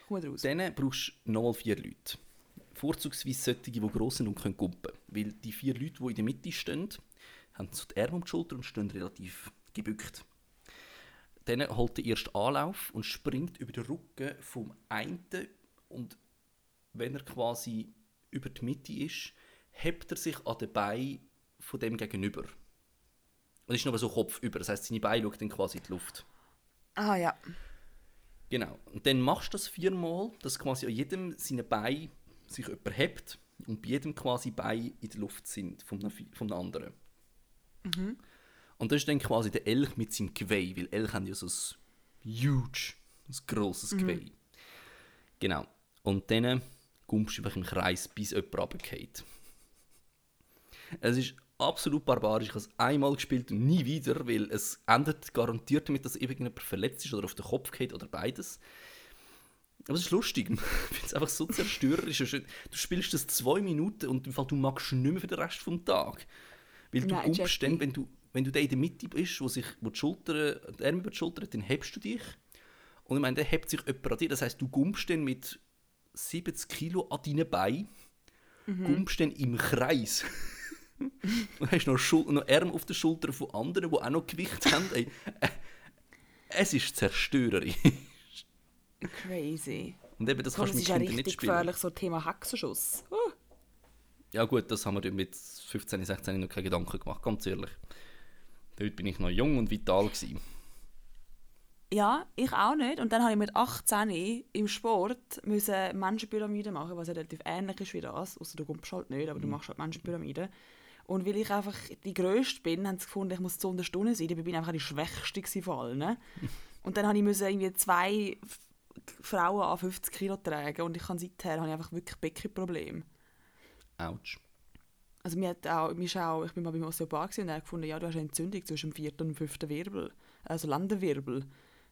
raus. Dann brauchst du nochmal vier Leute. Vorzugsweise solche, die gross sind und können gumpen. Weil die vier Leute, die in der Mitte stehen, haben so die Arme um die Schulter und stehen relativ gebückt. Dann holt der erste Anlauf und springt über den Rücken vom einen und wenn er quasi über die Mitte ist, hebt er sich an den Beinen von dem gegenüber. Und ist noch so kopfüber, das heißt, seine Beine schauen dann quasi in die Luft. Ah ja. Genau. Und dann machst du das viermal, dass quasi an jedem seine Bein sich jemand hebt und bei jedem quasi Bein in der Luft sind vom, vom anderen. Und das ist dann quasi der Elch mit seinem Geweih, weil Elch haben ja so ein huge, ein grosses Geweih. Genau. Und dann gumpst du einfach im Kreis, bis jemand runterfällt. Es ist absolut barbarisch. Ich habe es einmal gespielt und nie wieder, weil es endet garantiert damit, dass irgendjemand verletzt ist oder auf den Kopf geht oder beides. Aber es ist lustig. Ich finde es einfach so zerstörerisch. Du spielst das zwei Minuten und im Fall, du magst nicht mehr für den Rest des Tages. Weil du Nein, Jackie. dann, wenn du, wenn du da in der Mitte bist, wo sich wo die, Schulter, die Arme über die Schulter, dann hebst du dich. Und ich meine, dann hebt sich jemand an dir. Das heisst, du gumpst dann mit 70 Kilo an deinen Beinen, gumpst dann im Kreis. und hast noch, Schul noch Arme auf den Schultern von anderen, die auch noch Gewicht haben. Ey, äh, es ist zerstörerisch. Crazy. Und eben, das Komm, kannst das du ist mit ja Kindern nicht richtig spielen. gefährlich, so Thema Hexenschuss. Uh. Ja gut, das haben wir mit 15, 16 noch keine Gedanken gemacht, ganz ehrlich. Dort bin ich noch jung und vital. Gewesen. Ja, ich auch nicht. Und dann habe ich mit 18 im Sport müssen Menschenpyramiden machen, was ja relativ ähnlich ist wie das. Außer du kommst halt nicht, aber du machst halt Menschenpyramiden. Und weil ich einfach die Größte bin, haben sie gefunden, ich muss zu einer Stunde sein. Dabei bin ich einfach die Schwächste von allen. Und dann habe ich irgendwie zwei Frauen an 50 Kilo tragen und ich kann seither habe ich einfach wirklich Beckenprobleme. Autsch. Also mir hat auch, mir ist auch, ich bin mal beim Osteopath und er hat gefunden, ja, du hast eine Entzündung zwischen dem vierten und dem fünften Wirbel, also Lendenwirbel.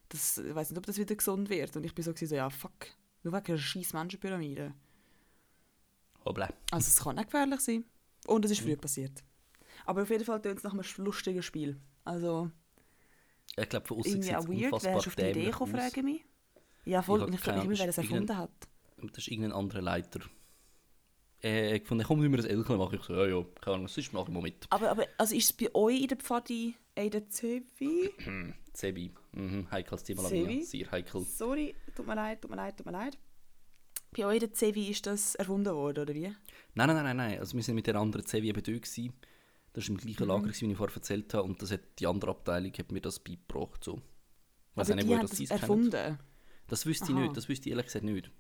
Das, ich weiß nicht, ob das wieder gesund wird. Und ich bin so, gewesen, so ja, fuck, nur wegen einer scheiß Menschenpyramide. Hoppla. Also es kann auch gefährlich sein. Und es ist früh passiert. Aber auf jeden Fall tönt es nach einem lustigen Spiel. Also Ich glaube, von außen sieht auch es weird. Wer unfassbar ist auf die Idee gekommen, frage ich mich. Ja, voll. Ich ich frage mich wer Ahnung, erfunden hat. Das ist irgendein anderer Leiter. Äh, ich fand, komm, wir das Elchen machen. Ich so, ja, ja, keine Ahnung, sonst machen wir mit. Aber, aber also ist es bei euch in der Pfadi, äh, in der Zevi? Sebi. Mhm, heikles Thema? Lavinia. Sehr heikel. Sorry, tut mir leid, tut mir leid, tut mir leid. Bei der Zevi ist das erfunden worden, oder wie? Nein, nein, nein, nein. Also wir sind mit der anderen Sebi eben dort gewesen. Das war im gleichen Lager, gewesen, wie ich vorher erzählt habe. Und das hat die andere Abteilung hat mir das beigebracht. So. Ich Also nicht, die haben das das erfunden. Das wüsste ich Aha. nicht. Das wüsste ich ehrlich gesagt nicht.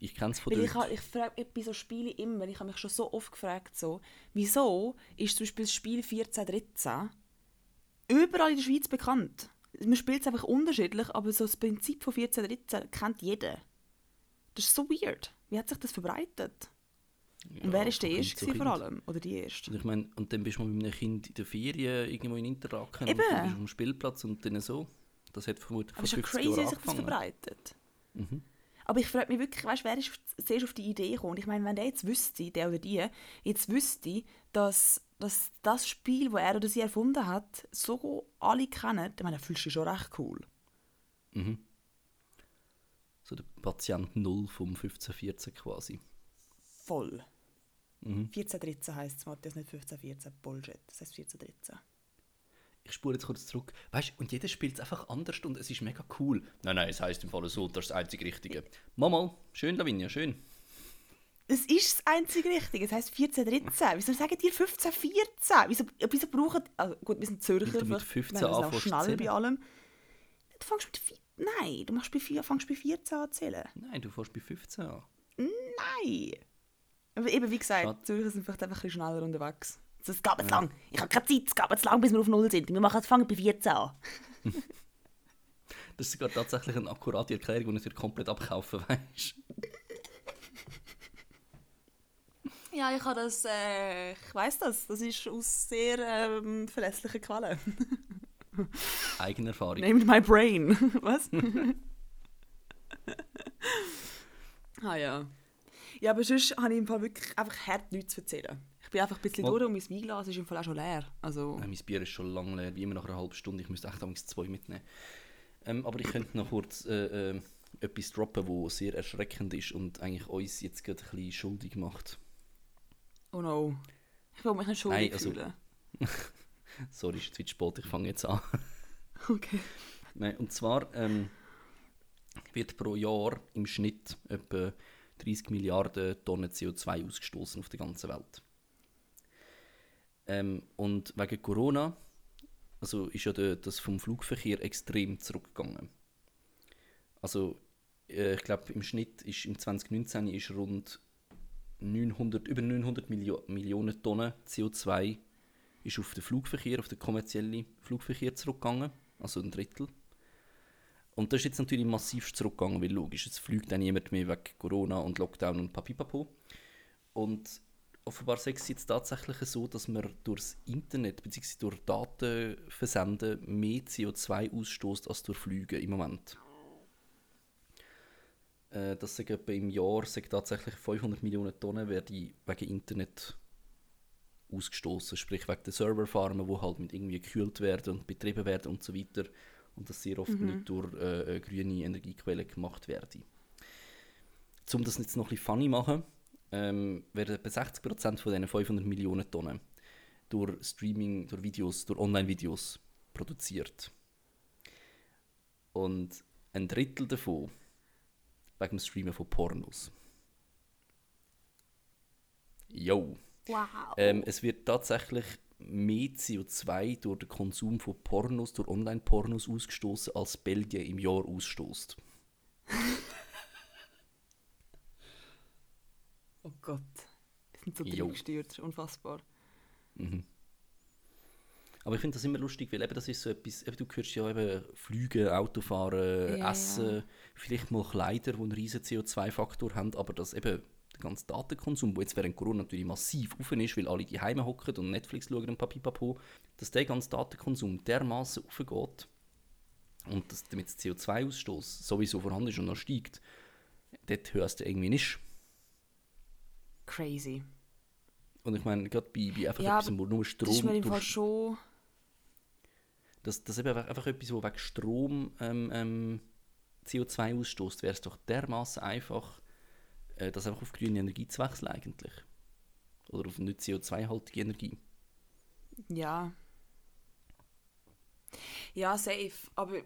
Ich kenne es von Weil dort. ich, ich frage ich bei so Spielen immer, ich habe mich schon so oft gefragt, so, wieso ist zum Beispiel das Spiel 14-13 überall in der Schweiz bekannt? Man spielt es einfach unterschiedlich, aber so das Prinzip von 14-13 kennt jeder. Das ist so weird. Wie hat sich das verbreitet? Und wer ist der Erste gewesen vor allem? Oder die Erste? Und ich meine, und dann bist du mal mit einem Kind in der Ferien irgendwo in Interlaken Eben. und dann bist du auf dem Spielplatz und dann so. Das hat vermutlich Aber vor es ist 50 ja crazy, Jahren wie sich das verbreitet. Aber ich frage mich wirklich, weißt, wer ist zuerst auf die Idee gekommen? Und Ich meine, wenn der jetzt wüsste, der oder die, jetzt wüsste, dass, dass das Spiel, das er oder sie erfunden hat, so alle kennen, dann meine, fühlst du dich schon recht cool. So der Patient Null vom 1514 quasi. Voll. Mhm. 14-13 heisst es, Matthias, nicht 15-14. Bullshit. Das heisst 14-13. Ich spule jetzt kurz zurück. Weißt du, und jeder spielt es einfach anders und es ist mega cool. Nein, nein, es heisst im Fall so, das ist das einzige Richtige. Mama, schön, Lavinia, schön. Es ist das einzige Richtige. Es heisst 14-13. Wieso sagen die 15-14? Wieso, wieso brauchen... Also gut, wir sind Zürcher. Weil du mit vielleicht 15 werden wir auch zu schnell bei allem. Du fängst mit... vi- Nein, du machst bei, vier, fängst bei 14 an zu zählen. Nein, du fährst bei 15 an. Nein! Aber eben, wie gesagt, Schade. Zürcher sind vielleicht einfach ein bisschen schneller unterwegs. Es geht jetzt lang. Ich habe keine Zeit, es geht jetzt lang, bis wir auf Null sind. Wir machen jetzt fangen bei 14 an. Das ist sogar tatsächlich eine akkurate Erklärung, die ich dir komplett abkaufen weißt Ja, ich habe das, äh, ich weiß das. Das ist aus sehr ähm, verlässlichen Quellen. Eigene Erfahrung. Named my brain. Was? ah ja. Ja, aber sonst habe ich im Fall wirklich einfach hart nichts zu erzählen. Ich bin einfach ein bisschen Mal- durch und mein Weinglas ist im Fall auch schon leer. Also, Nein, mein Bier ist schon lange leer, wie immer nach einer halben Stunde. Ich müsste echt damals zwei mitnehmen. Ähm, aber ich könnte noch kurz äh, äh, etwas droppen, was sehr erschreckend ist und eigentlich uns jetzt gerade ein bisschen schuldig macht. oh no. Ich will mich nicht schuldig Nein, also- fühlen. Sorry, ist jetzt wieder spät, ich fange jetzt an. Okay. Nein, und zwar ähm, wird pro Jahr im Schnitt etwa 30 Milliarden Tonnen CO2 ausgestoßen auf der ganzen Welt. Ähm, und wegen Corona also ist ja der, das vom Flugverkehr extrem zurückgegangen. Also äh, ich glaube im Schnitt ist im 2019 ist rund 900, über 900 Milio Millionen Tonnen CO2 ist auf den Flugverkehr, auf den kommerziellen Flugverkehr zurückgegangen, also ein Drittel. Und das ist jetzt natürlich massiv zurückgegangen, weil logisch, es fliegt dann niemand mehr wegen Corona und Lockdown und Papipapo. Und offenbar ist es jetzt tatsächlich so, dass wir durchs Internet bzw. durch Datenversenden mehr CO2 ausstoßt als durch Flüge im Moment. Äh, das sagen etwa im Jahr sagen tatsächlich 500 Millionen Tonnen werden wegen Internet ausgestoßen, sprich wegen der Serverfarmen, wo halt mit irgendwie gekühlt werden und betrieben werden und so weiter und das sehr oft nicht durch äh, äh, grüne Energiequellen gemacht werden. Um das jetzt noch ein bisschen funny machen, ähm, werden etwa 60% von diesen 500 Millionen Tonnen durch Streaming, durch Videos, durch Online-Videos produziert. Und ein Drittel davon wegen dem Streamen von Pornos. Yo. Wow. Ähm, es wird tatsächlich mehr CO2 durch den Konsum von Pornos, durch Online-Pornos ausgestoßen, als Belgien im Jahr ausstoßt. oh Gott. Die sind so Jo. gestört, unfassbar. Aber ich finde das immer lustig, weil eben das ist so etwas, eben, du hörst ja eben Flüge, Autofahren, Ja, Essen, vielleicht mal Kleider, die einen riesen CO2-Faktor haben, aber das eben der ganze Datenkonsum, der jetzt während Corona natürlich massiv offen ist, weil alle die Heime hocken und Netflix schauen und Papipapo, dass der ganze Datenkonsum dermaßen aufgeht und dass damit der CO2-Ausstoß sowieso vorhanden ist und noch steigt, dort hörst du irgendwie nicht. Crazy. Und ich meine, gerade bei, bei einfach Ja, etwas, wo nur Strom Das ist mir im durch- Fall schon... Das, das eben einfach einfach etwas, wo wegen Strom ähm, ähm, CO2 ausstößt, wäre es doch dermaßen einfach, äh, das einfach auf grüne Energie zu wechseln eigentlich. Oder auf nicht CO2-haltige Energie. Ja. Ja, safe. Aber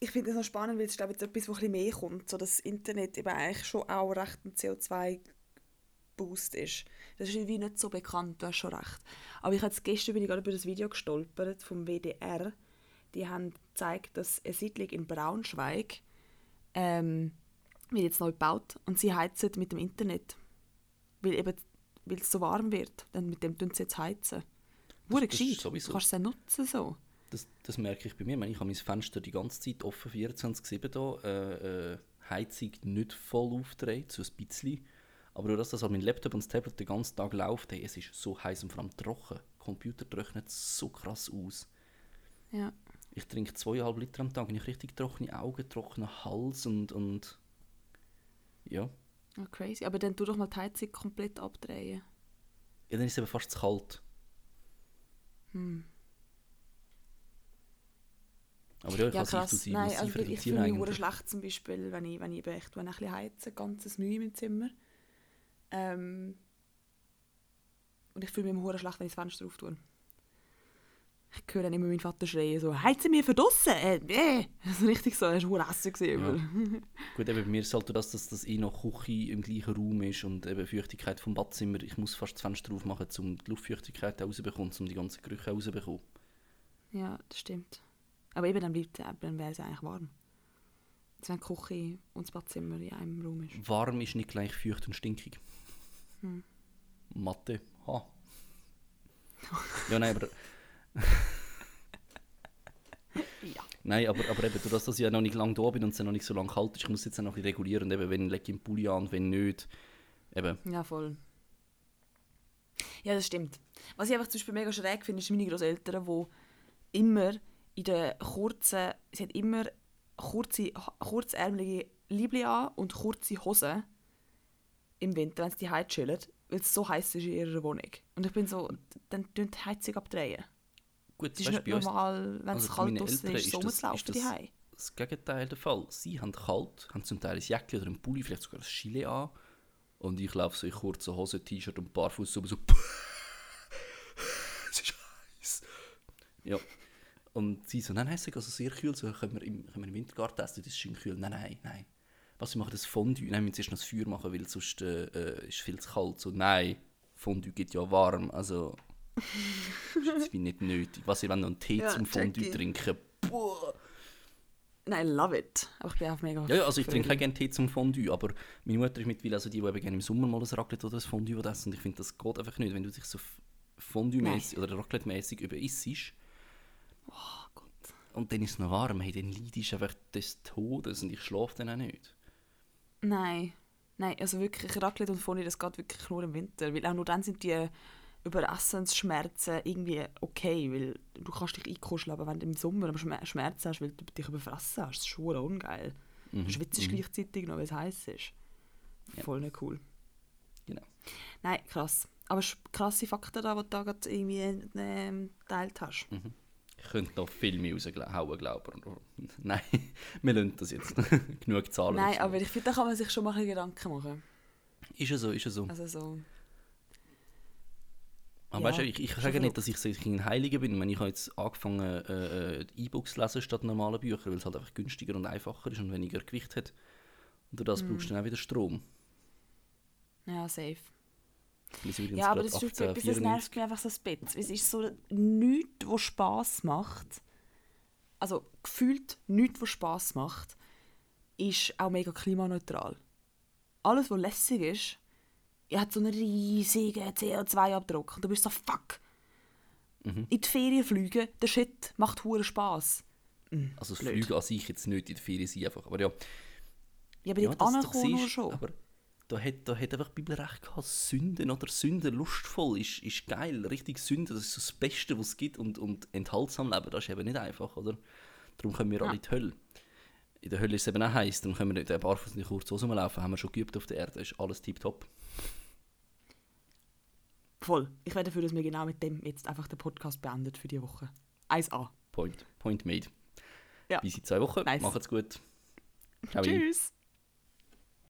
ich finde das noch spannend, weil es glaube jetzt etwas, wo ein mehr kommt. So das Internet eben eigentlich schon auch recht ein CO2-Boost ist. Das ist irgendwie nicht so bekannt, du hast schon recht. Aber ich jetzt gestern bin ich gerade über das Video gestolpert vom WDR. Die haben gezeigt, dass eine Siedlung in Braunschweig ähm, wird jetzt neu gebaut und sie heizen mit dem Internet. Weil eben weil es so warm wird. Dann mit dem tun sie jetzt heizen. Ist gescheit. Du kannst es dann nutzen so. Das, das merke ich bei mir. Ich, meine, ich habe mein Fenster die ganze Zeit offen, 24-7 da. Äh, äh, Heizung nicht voll aufgedreht, so ein bisschen. Aber durch das, dass halt mein Laptop und das Tablet den ganzen Tag läuft, hey, es ist so heiß und vor allem trocken. Der Computer trocknet so krass aus. Ja. Ich trinke zweieinhalb Liter am Tag und ich habe richtig trockene Augen, trockenen Hals und, und ja. Oh, crazy. Aber dann tu doch mal die Heizung komplett abdrehen. ja, dann ist es eben fast zu kalt. Hm. Aber ja, ich Ja, krass. sie Nein, also ich fühle mich hure eigentlich. schlecht zum Beispiel, wenn ich, wenn ich echt wenn ich ein bisschen heize, ganzes Mühe im Zimmer. Ähm, und ich fühle mich immer hure schlecht, wenn ich das Fenster auftue. Ich höre dann immer meinen Vater schreien, so, heizen wir für draussen? Äh, äh. Das ist richtig so, er war Essen. gewesen. Gut, eben bei mir ist halt so, dass das, dass eh noch Küche im gleichen Raum ist und eben Feuchtigkeit vom Badzimmer. Ich muss fast das Fenster aufmachen, um die Luftfeuchtigkeit rauszubekommen, um die ganzen Gerüche rauszubekommen. Ja, das stimmt. Aber eben, dann, bleibt, dann wäre es eigentlich warm. Als wenn die Küche und das Badzimmer in einem Raum ist. Warm ist nicht gleich feucht und stinkig. Mathe. Ha. Ja, nein, aber... Ja. Nein, aber, aber eben, durch das, dass ich ja noch nicht lange da bin und es ja noch nicht so lange kalt ist, ich muss jetzt auch noch ein bisschen regulieren. Und eben, wenn lege ich im Pulli an und wenn nicht. Eben, Ja, voll. Ja, das stimmt. Was ich einfach zum Beispiel mega schräg finde, ist meine Großeltern, die immer in den kurzen, sie hat immer kurze, kurzärmelige Liebli an und kurze Hosen im Winter, wenn sie die chillen, weil es so heiß ist in ihrer Wohnung. Und ich bin so, dann tun die Heizung abdrehen. Gut, Es ist weißt, nicht normal, wenn also es bei kalt ist, so das- rumzulaufen ist das- Hause. das Gegenteil der Fall. Sie haben kalt, haben zum Teil ein Jäckchen oder einen Pulli, vielleicht sogar ein Gilet an. Und ich laufe so in kurzen Hosen, T-Shirt und Barfuß so, so es ist heiß. Ja. Und sie so, nein, nein, es ist also sehr kühl, so können wir im, können wir im Wintergarten essen, das ist schön kühl. Nein, nein, nein. Was, wir machen das Fondue? Nein, wir müssen zuerst noch das Feuer machen, weil sonst äh, äh, ist viel zu kalt. So, nein, Fondue geht ja warm, also... ist jetzt wie nicht nötig. Was, ihr wollt noch einen Tee Ja, zum Fondue it. trinken? Boah. Nein, I love it. Aber ich bin auch mega... Ja, ja, also ich trinke auch gerne Tee zum Fondue, aber meine Mutter ist mittlerweile also die, die eben gerne im Sommer mal ein Raclette oder ein Fondue essen und ich finde, das geht einfach nicht, wenn du dich so Fondue-mäßig oder Raclette-mäßig überissst Oh Gott. und dann ist es noch warm, hey, dann leidest du einfach des Todes und ich schlafe dann auch nicht. Nein. Nein, also wirklich, Raclette und Fondue, das geht wirklich nur im Winter. Weil auch nur dann sind die Überessensschmerzen irgendwie okay, weil du kannst dich einkuscheln, aber wenn du im Sommer Schmerzen hast, weil du dich überfressen hast, das ist schon ungeil. Mhm. Du schwitzt mhm. gleichzeitig noch, weil es heiß ist. Ja. Voll nicht cool. Genau. Nein, krass. Aber krasse Fakten da, die du da gerade irgendwie ähm, geteilt hast. Ich könnte noch viel mehr raushauen, glaube ich. Nein, wir lassen das jetzt. Genug Zahlen. Nein, aber ich finde, da kann man sich schon mal Gedanken machen. Ist ja so, ist ja so. Also so... Aber Ja, weißt du, ich, ich sage nicht, dass ich ein Heiliger bin. Ich, meine, ich habe jetzt angefangen, äh, äh, E-Books zu lesen statt normale Bücher, weil es halt einfach günstiger und einfacher ist und weniger Gewicht hat. Und durch das Mhm. brauchst du dann auch wieder Strom. Ja, safe. Ja, aber das, ist etwas, das 1894. nervt mich einfach so ein bisschen. Es ist so nichts, was Spass macht. Also gefühlt nichts, was Spass macht, ist auch mega klimaneutral. Alles, was lässig ist, hat so einen riesigen CO2-Abdruck. Und du bist so, fuck. Mhm. In die Ferien fliegen, der Shit macht hure Spass. Mhm, Also das blöd. Fliegen an sich jetzt nicht in der Ferien sein einfach. Aber ja, Ja, aber ja das ankommen schon. aber da hat, da hat einfach die Bibel recht gehabt. Sünden oder Sünden lustvoll ist, ist geil. Richtig Sünde, das ist so das Beste, was es gibt. Und, und enthaltsam leben, das ist eben nicht einfach, oder? Darum können wir Ja. alle in die Hölle. In der Hölle ist es eben auch heiß, darum können wir nicht barfuß nicht kurz rumlaufen. Haben wir schon geübt auf der Erde, ist alles tiptop. Voll. Ich werde dafür, dass wir genau mit dem jetzt einfach den Podcast beendet für die Woche. 1a. Point, point made. Ja. Bis in zwei Wochen. Nice. Macht's gut. Ciao. Tschüss.